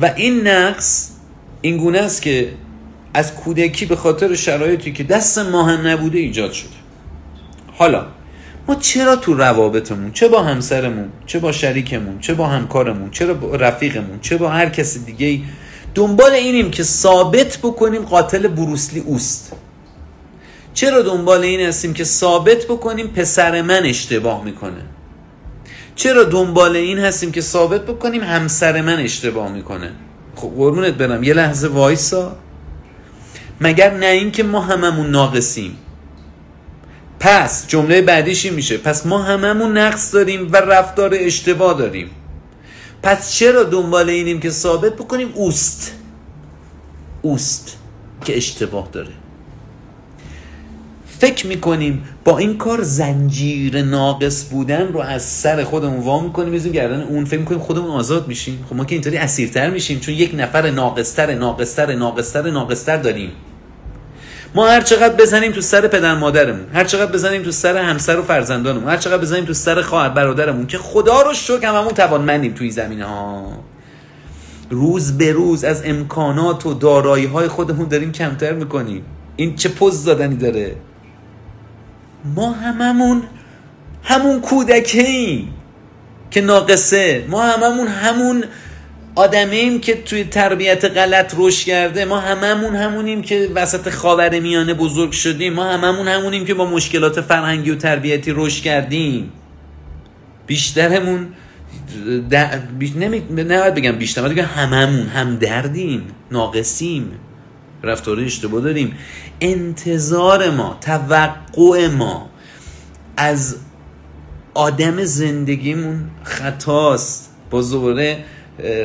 و این نقص این گونه است که از کودکی به خاطر شرایطی که دست ما هم نبوده ایجاد شده. حالا ما چرا تو روابطمون چه با همسرمون چه با شریکمون چه با همکارمون چرا با رفیقمون چه با هر کس دیگه دنبال اینیم که ثابت بکنیم قاتل بروسلی اوست. چرا دنبال این هستیم که ثابت بکنیم پسر من اشتباه می‌کنه؟ چرا دنبال این هستیم که ثابت بکنیم همسر من اشتباه می‌کنه؟ خب قربونت برم یه لحظه وایسا. مگر نه اینکه ما هممون ناقصیم؟ پس جمله بعدیش این میشه؟ پس ما هممون نقص داریم و رفتار اشتباه داریم. پس چرا دنبال اینیم که ثابت بکنیم اوست؟ اوست که اشتباه داره. فکر می‌کنیم با این کار زنجیر ناقص بودن رو از سر خودمون وا می‌کنیم بزنیم گردن اون فکر می‌کنیم خودمون آزاد میشیم. خب ما که اینطوری اسیرتر میشیم چون یک نفر ناقصتر ناقصتر ناقصتر ناقصتر داریم. ما هر چقدر بزنیم تو سر پدر مادرمون هر چقدر بزنیم تو سر همسر و فرزندانمون هر چقدر بزنیم تو سر خواهر برادرمون که خدا رو شکر هممون توانمندیم توی زمینه ها روز به روز از امکانات و دارایی های خودمون داریم کمتر می‌کنیم. این چه پوز دادنی داره؟ ما هممون همون کودکه که ناقصه. ما هممون همون آدمیم که توی تربیت غلط رشد کرده ما هممون همونیم که وسط خاور میانه بزرگ شدیم. ما هممون همونیم که با مشکلات فرهنگی و تربیتی رشد کردیم. بیشترمون نمی... نباید بگم بیشتر باید بگم هممون هم دردیم ناقصیم رفتار اشتباه داریم. انتظار ما توقع ما از آدم زندگیمون خطاست. باز دوباره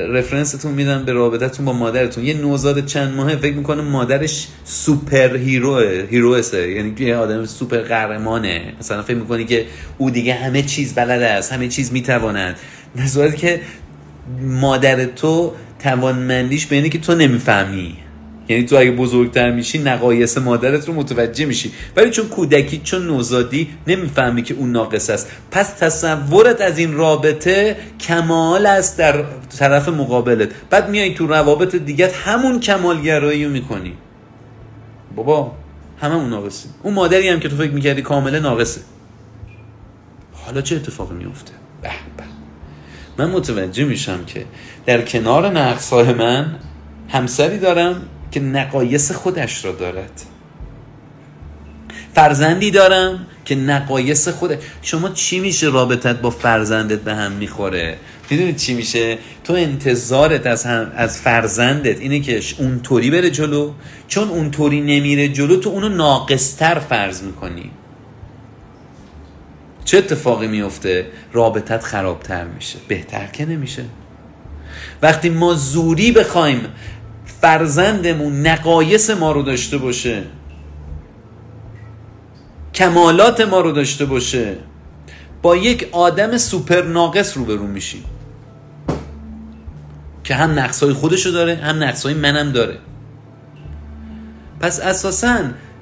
رفرنستون میدم به رابطتون با مادرتون. یه نوزاد چند ماهه فکر می‌کنه مادرش سوپر هیروه هیروسه یعنی یه آدم سوپر قهرمانه. مثلا فکر می‌کنی که او دیگه همه چیز بلده است همه چیز می‌تواند. در که مادر تو توانمندیش به اینه که تو نمی‌فهمی. یعنی تو اگه بزرگتر میشی نقایص مادرت رو متوجه میشی. ولی چون کودکی چون نوزادی نمی‌فهمی که اون ناقص است. پس تصورت از این رابطه کمال است در طرف مقابلت. بعد میای تو روابط دیگه همون کمالگرایی رو می‌کنی. بابا همه اون ناقصه. اون مادری هم که تو فکر می‌کردی کامله ناقصه. حالا چه اتفاقی میفته به به. من متوجه میشم که در کنار نقصهای من همسری دارم که نقایص خودش را دارد. فرزندی دارم که نقایص خود شما چی میشه رابطت با فرزندت به هم می‌خوره؟ می‌دونید چی میشه؟ تو انتظارت از, هم... از فرزندت اینه که اونطوری بره جلو. چون اونطوری نمیره جلو تو اونو ناقصتر فرض می‌کنی. چه اتفاقی میفته رابطت خرابتر میشه بهتر که نمیشه. وقتی ما زوری بخوایم فرزندمون نقایص ما رو داشته باشه. کمالات ما رو داشته باشه. با یک آدم سوپر ناقص روبرو میشیم. که هم نقصای خودشو داره هم نقصای منم داره. پس اساسا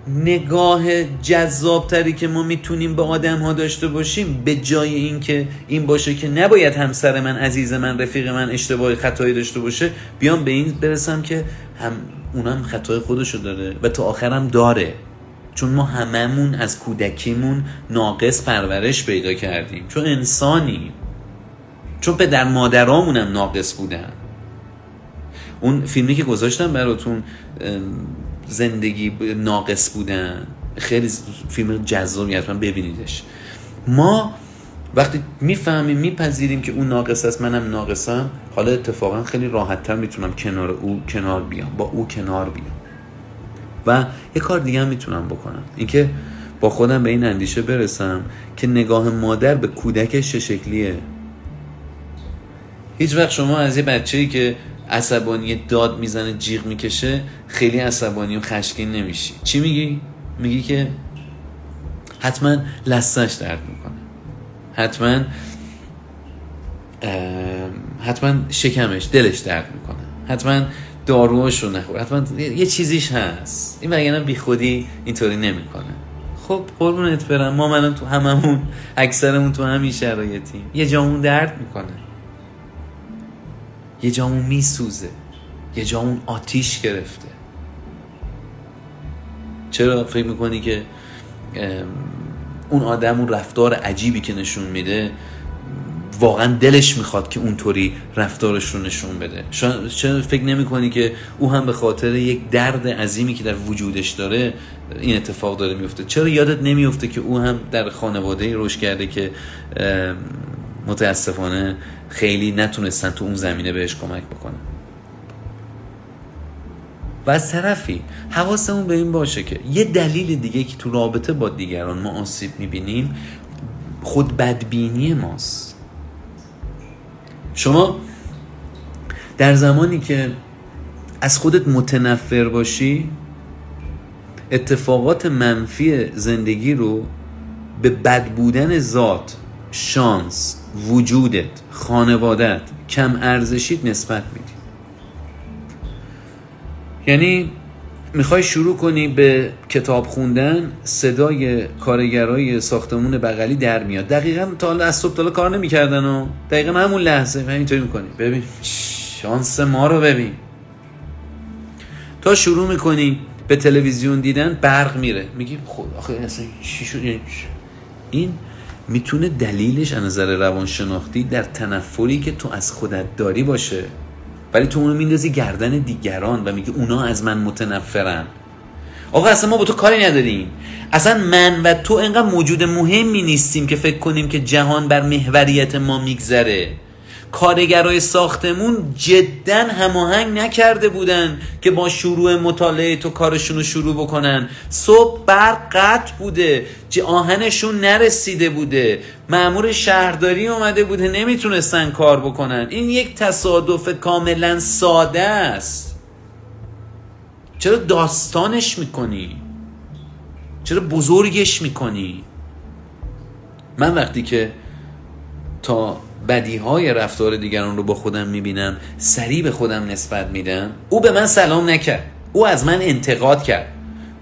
نگاه جذابتری که ما می‌تونیم به آدم ها داشته باشیم به جای اینکه این باشه که نباید همسر من عزیز من رفیق من اشتباه خطایی داشته باشه بیام به این برسم که هم اونم خطای خودشو داره و تا آخرم داره. چون ما هممون از کودکیمون ناقص پرورش پیدا کردیم. چون انسانی چون پدر مادرامونم ناقص بودن. اون فیلمی که گذاشتم براتون زندگی ناقص بودن. خیلی فیلم جذابی حتما ببینیدش. ما وقتی می‌فهمیم میپذیریم که اون ناقص است منم ناقصم حالا اتفاقا خیلی راحتتر می‌تونم کنار او کنار بیام با او کنار بیام. و یه کار دیگه هم می‌تونم بکنم. اینکه با خودم به این اندیشه برسم که نگاه مادر به کودکش چه شکلیه. هیچ وقت شما از یه بچه‌ای که عصبانی داد می‌زنه جیغ می‌کشه خیلی عصبانی و خشکین نمیشی. چی میگی؟ میگی که حتما لستش درد می‌کنه. حتما حتما شکمش دلش درد می‌کنه. حتما داروهاش رو نخور. حتما یه چیزیش هست. این وگرنه بی خودی اینطوری نمی‌کنه. خب قربونت برم. ما منم تو هممون اکثرمون تو همین شرایطیم. یه جامون درد می‌کنه. یه جامون میسوزه. یه جامون آتیش گرفته. چرا فکر می‌کنی که اون آدم اون رفتار عجیبی که نشون میده واقعا دلش می‌خواد که اونطوری رفتارش رو نشون بده؟ چرا فکر نمی کنی که او هم به خاطر یک درد عظیمی که در وجودش داره این اتفاق داره میفته چرا یادت نمیفته که او هم در خانواده روش کرده که متاسفانه خیلی نتونستن تو اون زمینه بهش کمک بکنن. و از طرفی حواسمون به این باشه که یه دلیل دیگه که تو رابطه با دیگران ما آسیب می‌بینیم خود بدبینی ماست. شما در زمانی که از خودت متنفر باشی اتفاقات منفی زندگی رو به بد بودن ذات شانس وجودت خانوادت کم ارزشیت نسبت میدی. یعنی می‌خوای شروع کنی به کتاب خوندن صدای کارگرای ساختمون بغلی در میاد. دقیقا تا از صبح کار نمی‌کردن و دقیقا همون لحظه. اینطوری می‌کنی. ببین. شانس ما رو ببین. تا شروع می‌کنی به تلویزیون دیدن برق میره. میگی خود آخه اصلا چی شد؟ این می‌تونه دلیلش از نظر روانشناختی در تنفری که تو از خودت داری باشه. ولی تو اونو میندازی گردن دیگران و میگه اونا از من متنفرن. آقا اصلا ما با تو کاری نداریم. اصلا من و تو انقدر موجود مهمی نیستیم که فکر کنیم که جهان بر محوریت ما میگذره. کارگرای ساختمون جدا هماهنگ نکرده بودن که با شروع مطالعه تو کارشون رو شروع بکنن. صبح برق قطع بوده آهنشون نرسیده بوده. معمور شهرداری اومده بوده نمی‌تونستن کار بکنن. این یک تصادف کاملا ساده است. چرا داستانش می‌کنی؟ چرا بزرگش می‌کنی؟ من وقتی که تا بدی های رفتار دیگران رو با خودم می‌بینم سریع به خودم نسبت میدم. او به من سلام نکرد. او از من انتقاد کرد.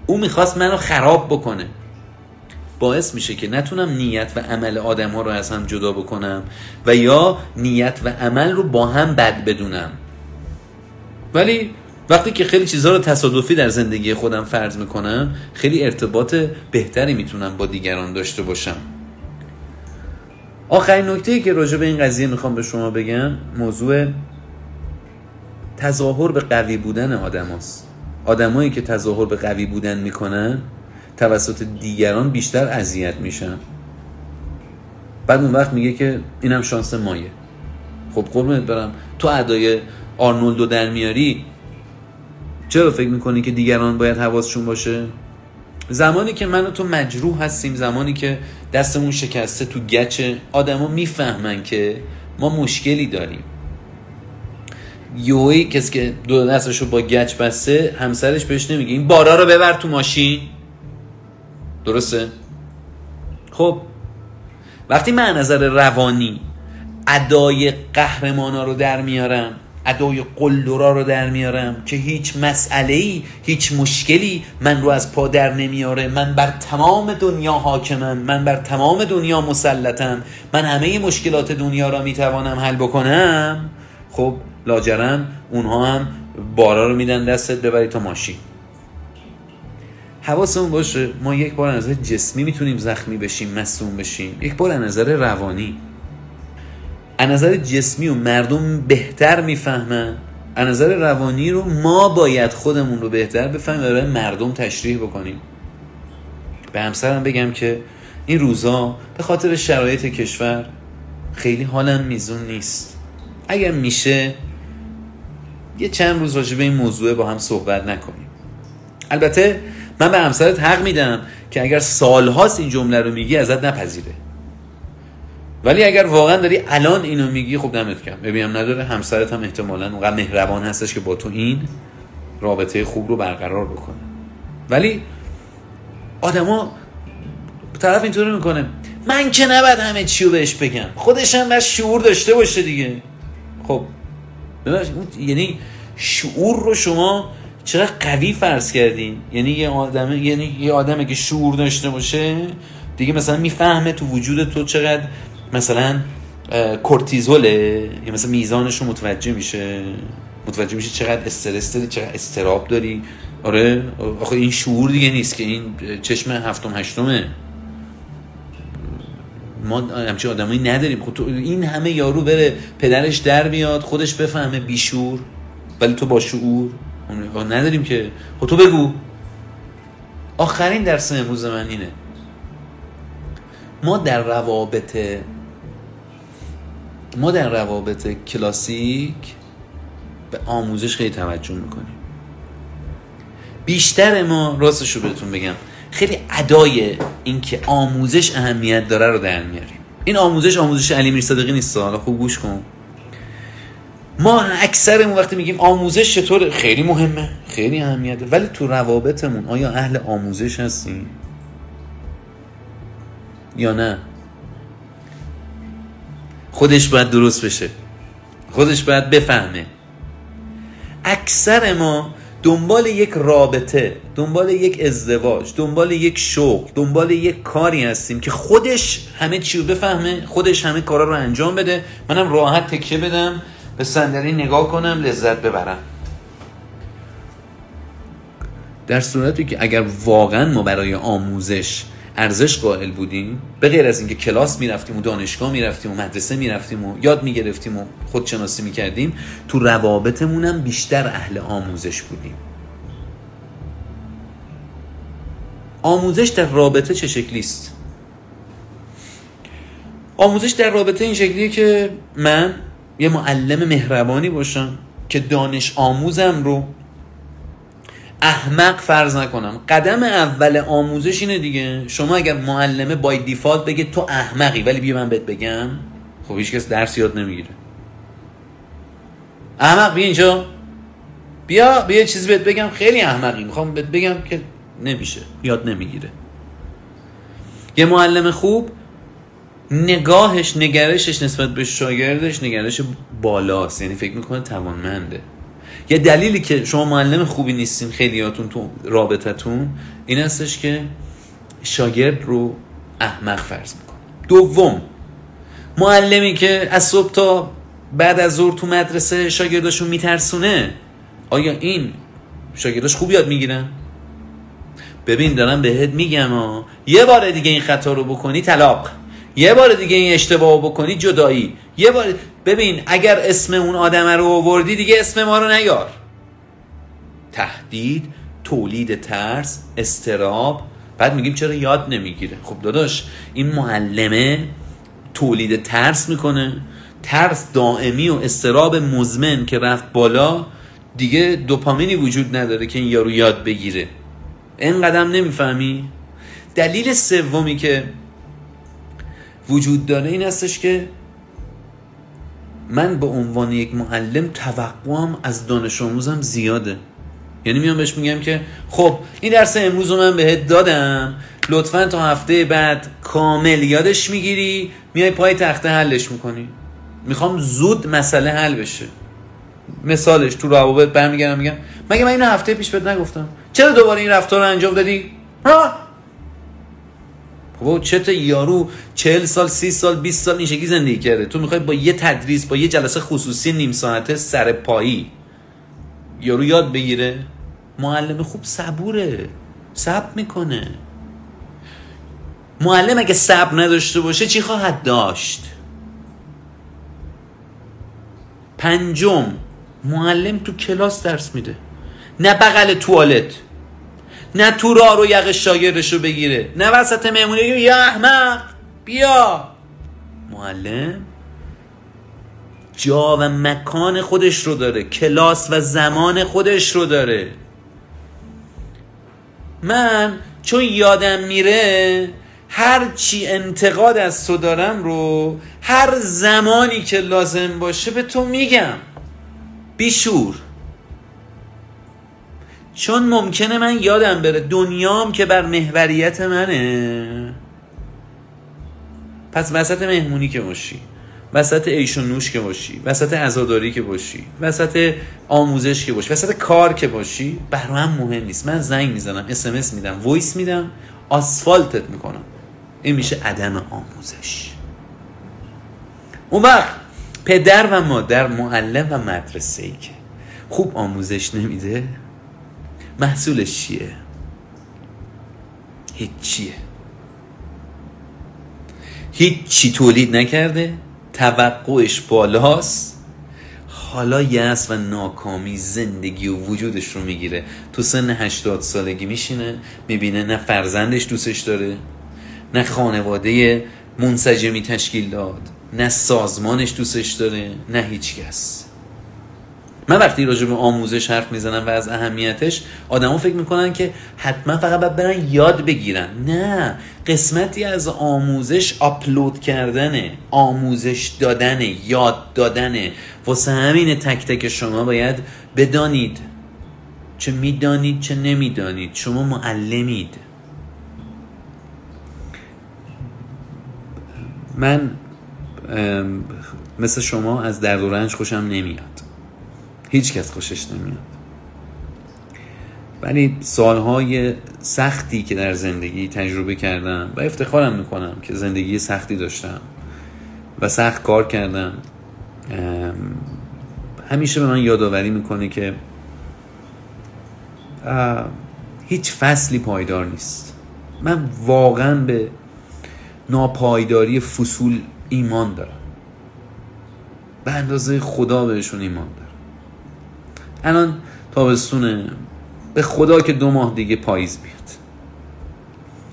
او می‌خواست منو خراب بکنه. باعث میشه که نتونم نیت و عمل آدم ها رو از هم جدا بکنم و یا نیت و عمل رو با هم بد بدونم. ولی وقتی که خیلی چیزها رو تصادفی در زندگی خودم فرض می‌کنم خیلی ارتباط بهتری می‌تونم با دیگران داشته باشم. آخرین نکته که راجع به این قضیه می‌خوام به شما بگم موضوع تظاهر به قوی بودن آدم هست. آدمایی که تظاهر به قوی بودن می‌کنن توسط دیگران بیشتر اذیت میشن. بعد اون وقت میگه که اینم شانس مایه. خب قربونت برم. تو ادای آرنولدو در میاری چرا فکر می‌کنی که دیگران باید حواسشون باشه؟ زمانی که من و تو مجروح هستیم زمانی که دستمون شکسته تو گچه آدما می‌فهمن که ما مشکلی داریم. یوهی کسی که دو دستشو با گچ بسته همسرش بهش نمیگه این بارا رو ببر تو ماشین. درسته؟ خب وقتی من نظر روانی ادای قهرمانا رو در میارم ادای قلدرا رو در میارم که هیچ مسئله ای هیچ مشکلی من رو از پا در نمیاره. من بر تمام دنیا حاکمم. من بر تمام دنیا مسلطم. من همه مشکلات دنیا را می‌توانم حل بکنم. خب لاجرم اونها هم بارا رو میدن دستت ببری تا ماشین. حواسمون باشه. ما یک بار از نظر جسمی می‌تونیم زخمی بشیم مصوم بشیم. یک بار از نظر روانی. از نظر جسمی و مردم بهتر می‌فهمن از نظر روانی رو ما باید خودمون رو بهتر بفهمیم و برای مردم تشریح بکنیم. به همسرم بگم که این روزا به خاطر شرایط کشور خیلی حالم میزون نیست. اگر میشه یه چند روز راجع به این موضوع با هم صحبت نکنیم. البته من به همسرت حق میدم که اگر سالهاست این جمله رو میگی ازت نپذیره. ولی اگر واقعا داری الان اینو میگی خب دمت کم ببینم نداره همسرت هم احتمالا اونقدر مهربان هستش که با تو این رابطه خوب رو برقرار بکنه. ولی آدما طرف اینطوری می‌کنه. من که نباید همه چی بهش بگم. خودش هم بس شعور داشته باشه دیگه. خب یعنی شعور رو شما چرا قوی فرض کردین؟ یعنی یه آدمه یعنی یه آدمه که شعور داشته باشه دیگه مثلا می‌فهمه تو وجود تو چقدر مثلا کورتیزوله؟ یا مثلا میزانش رو متوجه میشه؟ متوجه میشه چقدر استرس داری چقدر استراب داری؟ آره آخه این شعور دیگه نیست که این چشم هفتم هشتمه. ما همچین آدمایی نداریم. خب تو این همه یارو بره پدرش در بیاد خودش بفهمه بیشور ولی تو با شعور؟ نداریم که. خب تو بگو. آخرین درس امروز من اینه. ما در روابط ما در روابط کلاسیک به آموزش خیلی توجه می‌کنیم. بیشتر ما راستش رو بهتون بگم. خیلی ادای اینکه آموزش اهمیت داره رو در میاریم. این آموزش آموزش علی میر صادقی نیست. حالا خوب گوش کن. ما اکثرمون وقتی میگیم آموزش چطور خیلی مهمه. خیلی اهمیت داره ولی تو روابطمون آیا اهل آموزش هستیم؟ یا نه؟ خودش باید درست بشه. خودش باید بفهمه. اکثر ما دنبال یک رابطه دنبال یک ازدواج دنبال یک شغل دنبال یک کاری هستیم که خودش همه چی رو بفهمه خودش همه کارا رو انجام بده. منم راحت تکیه بدم به صندلی نگاه کنم لذت ببرم. در صورتی که اگر واقعا ما برای آموزش ارزش قائل بودیم. به غیر از اینکه کلاس می‌رفتیم و دانشگاه می‌رفتیم و مدرسه می‌رفتیم و یاد می‌گرفتیم و خودشناسی می‌کردیم تو روابطمون هم بیشتر اهل آموزش بودیم. آموزش در رابطه چه شکلی است؟ آموزش در رابطه این شکلیه که من یه معلم مهربانی باشم که دانش آموزم رو احمق فرض نکنم. قدم اول آموزش اینه دیگه. شما اگر معلمه بای دیفالت بگه تو احمقی ولی بیا من بهت بگم. خب هیچ کس درس یاد نمی‌گیره. احمق بیا اینجا. بیا بیا چیزی بهت بگم. خیلی احمقی. می‌خوام بهت بگم که نمیشه. یاد نمی‌گیره. یه معلم خوب نگاهش نگرشش نسبت به شاگردش نگرش بالاست. یعنی فکر می‌کنه توانمنده. یه دلیلی که شما معلم خوبی نیستین خیلیاتون تو رابطتون این هستش که شاگرد رو احمق فرض می‌کنه. دوم معلمی که از صبح تا بعد از ظهر تو مدرسه شاگرداشون میترسونه آیا این شاگرداش خوب یاد می‌گیرن؟ ببین دارم بهت میگم ها یه بار دیگه این خطا رو بکنی طلاق. یه بار دیگه این اشتباه بکنی جدایی. یه بار ببین اگر اسم اون آدم رو آوردی دیگه اسم ما رو نیار. تهدید تولید ترس استراب. بعد میگیم چرا یاد نمی‌گیره. خب داداش این معلمه تولید ترس می‌کنه. ترس دائمی و استراب مزمن که رفت بالا دیگه دوپامینی وجود نداره که این یارو یاد بگیره. این قدم نمی‌فهمی؟ دلیل سومی که وجود داره این هستش که من به عنوان یک معلم توقعم از دانش آموزم زیاده. یعنی میام بهش میگم که خب این درس امروز رو من بهت دادم. لطفا تا هفته بعد کامل یادش می‌گیری. میای پای تخته حلش می‌کنی. می‌خوام زود مسئله حل بشه. مثالش تو روابط برمیگردم میگم مگه من این هفته پیش بهت نگفتم؟ چرا دوباره این رفتار رو انجام دادی؟ ها؟ خب چه یارو چهل سال سی سال 20 سال این شکلی زندگی کرده. تو می‌خوای با یه تدریس با یه جلسه خصوصی نیم ساعته سر پایی یارو یاد بگیره. معلم خوب صبوره. صبر می‌کنه. معلم اگه صبر نداشته باشه چی خواهد داشت؟ پنجم معلم تو کلاس درس میده. نه بغل توالت. نه تو راه رو یق شاگردش رو بگیره نه وسط مهمونی یا احمق بیا. معلم؟ جا و مکان خودش رو داره کلاس و زمان خودش رو داره. من چون یادم میره هر چی انتقاد از تو دارم رو هر زمانی که لازم باشه به تو میگم. بیشور. چون ممکنه من یادم بره دنیام که بر محوریت منه. پس وسط مهمونی که باشی وسط ایش و نوش که باشی وسط ازاداری که باشی وسط آموزش که باشی وسط کار که باشی برای هم مهم نیست. من زنگ می‌زنم اسمس میدم وایس میدم آسفالتت می‌کنم. این میشه عدم آموزش. اون وقت پدر و مادر معلم و مدرسه ای که خوب آموزش نمیده محصولش چیه؟ هیچیه هیچی تولید نکرده توقعش بالاست. حالا یأس و ناکامی زندگی و وجودش رو می‌گیره. تو سن 80 سالگی میشینه می‌بینه نه فرزندش دوستش داره نه خانواده منسجمی تشکیل داد نه سازمانش دوستش داره نه هیچ کس. من وقتی راجع به آموزش حرف می‌زنم و از اهمیتش آدما فکر می‌کنن که حتما فقط باید برن یاد بگیرن. نه قسمتی از آموزش آپلود کردنه آموزش دادنه یاد دادنه. واسه همین تک تک شما باید بدانید چه می‌دانید چه نمی‌دانید. شما معلمید. من مثل شما از درد و رنج خوشم نمیاد. هیچ کس خوشش نمیاد. ولی سالهای سختی که در زندگی تجربه کردم و افتخارم می‌کنم که زندگی سختی داشتم و سخت کار کردم همیشه به من یادآوری می‌کنه که هیچ فصلی پایدار نیست. من واقعا به ناپایداری فصول ایمان دارم. به اندازه خدا بهشون ایمان دارم. الان تابستونه. به خدا که دو ماه دیگه پاییز بیاد.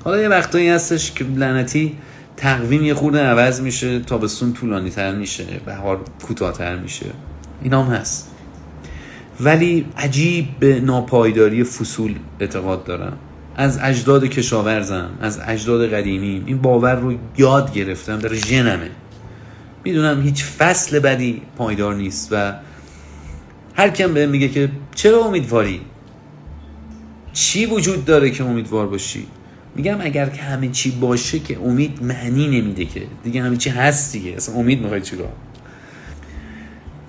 حالا یه وقتایی هستش که لعنتی تقویم یه خورده عوض میشه تابستون طولانی تر میشه بهار کوتاهتر میشه. اینا هم هست. ولی عجیب به ناپایداری فصول اعتقاد دارم. از اجداد کشاورزم از اجداد قدیمیم این باور رو یاد گرفتم. در ژنمه. می‌دونم هیچ فصل بدی پایدار نیست و هر کم به میگه که چرا امیدواری؟ چی وجود داره که امیدوار باشی؟ میگم اگر که همه چی باشه که امید معنی نمیده که. دیگه همه چی هست دیگه. اصلا امید می‌خوای چیکار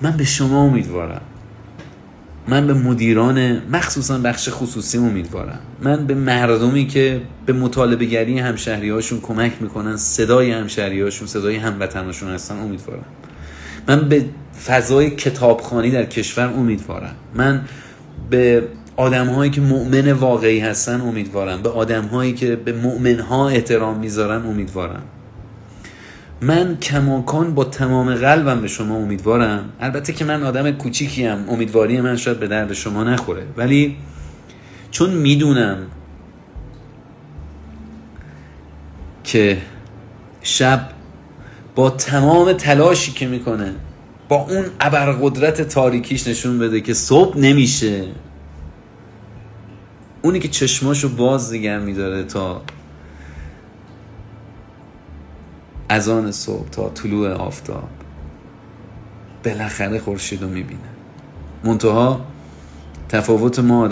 من به شما امیدوارم. من به مدیران مخصوصا بخش خصوصی امیدوارم. من به مردمی که به مطالبه گری همشهری هاشون کمک می‌کنن صدای همشهری هاشون صدای هموطناشون هستن امیدوارم. من به فضای کتابخانی در کشور امیدوارم من به آدم هایی که مؤمن واقعی هستن امیدوارم. به آدم هایی که به مؤمن ها احترام می‌ذارن امیدوارم. من کماکان با تمام قلبم به شما امیدوارم. البته که من آدم کوچیکیم امیدواری من شاید به درد شما نخوره. ولی چون می‌دونم که شب با تمام تلاشی که می‌کنه با اون ابرقدرت تاریکیش نشون بده که صبح نمیشه. اونی که چشماشو باز دیگر میداره تا اذان صبح تا طلوع آفتاب بالاخره خورشید رو می‌بینه. منتها تفاوت ما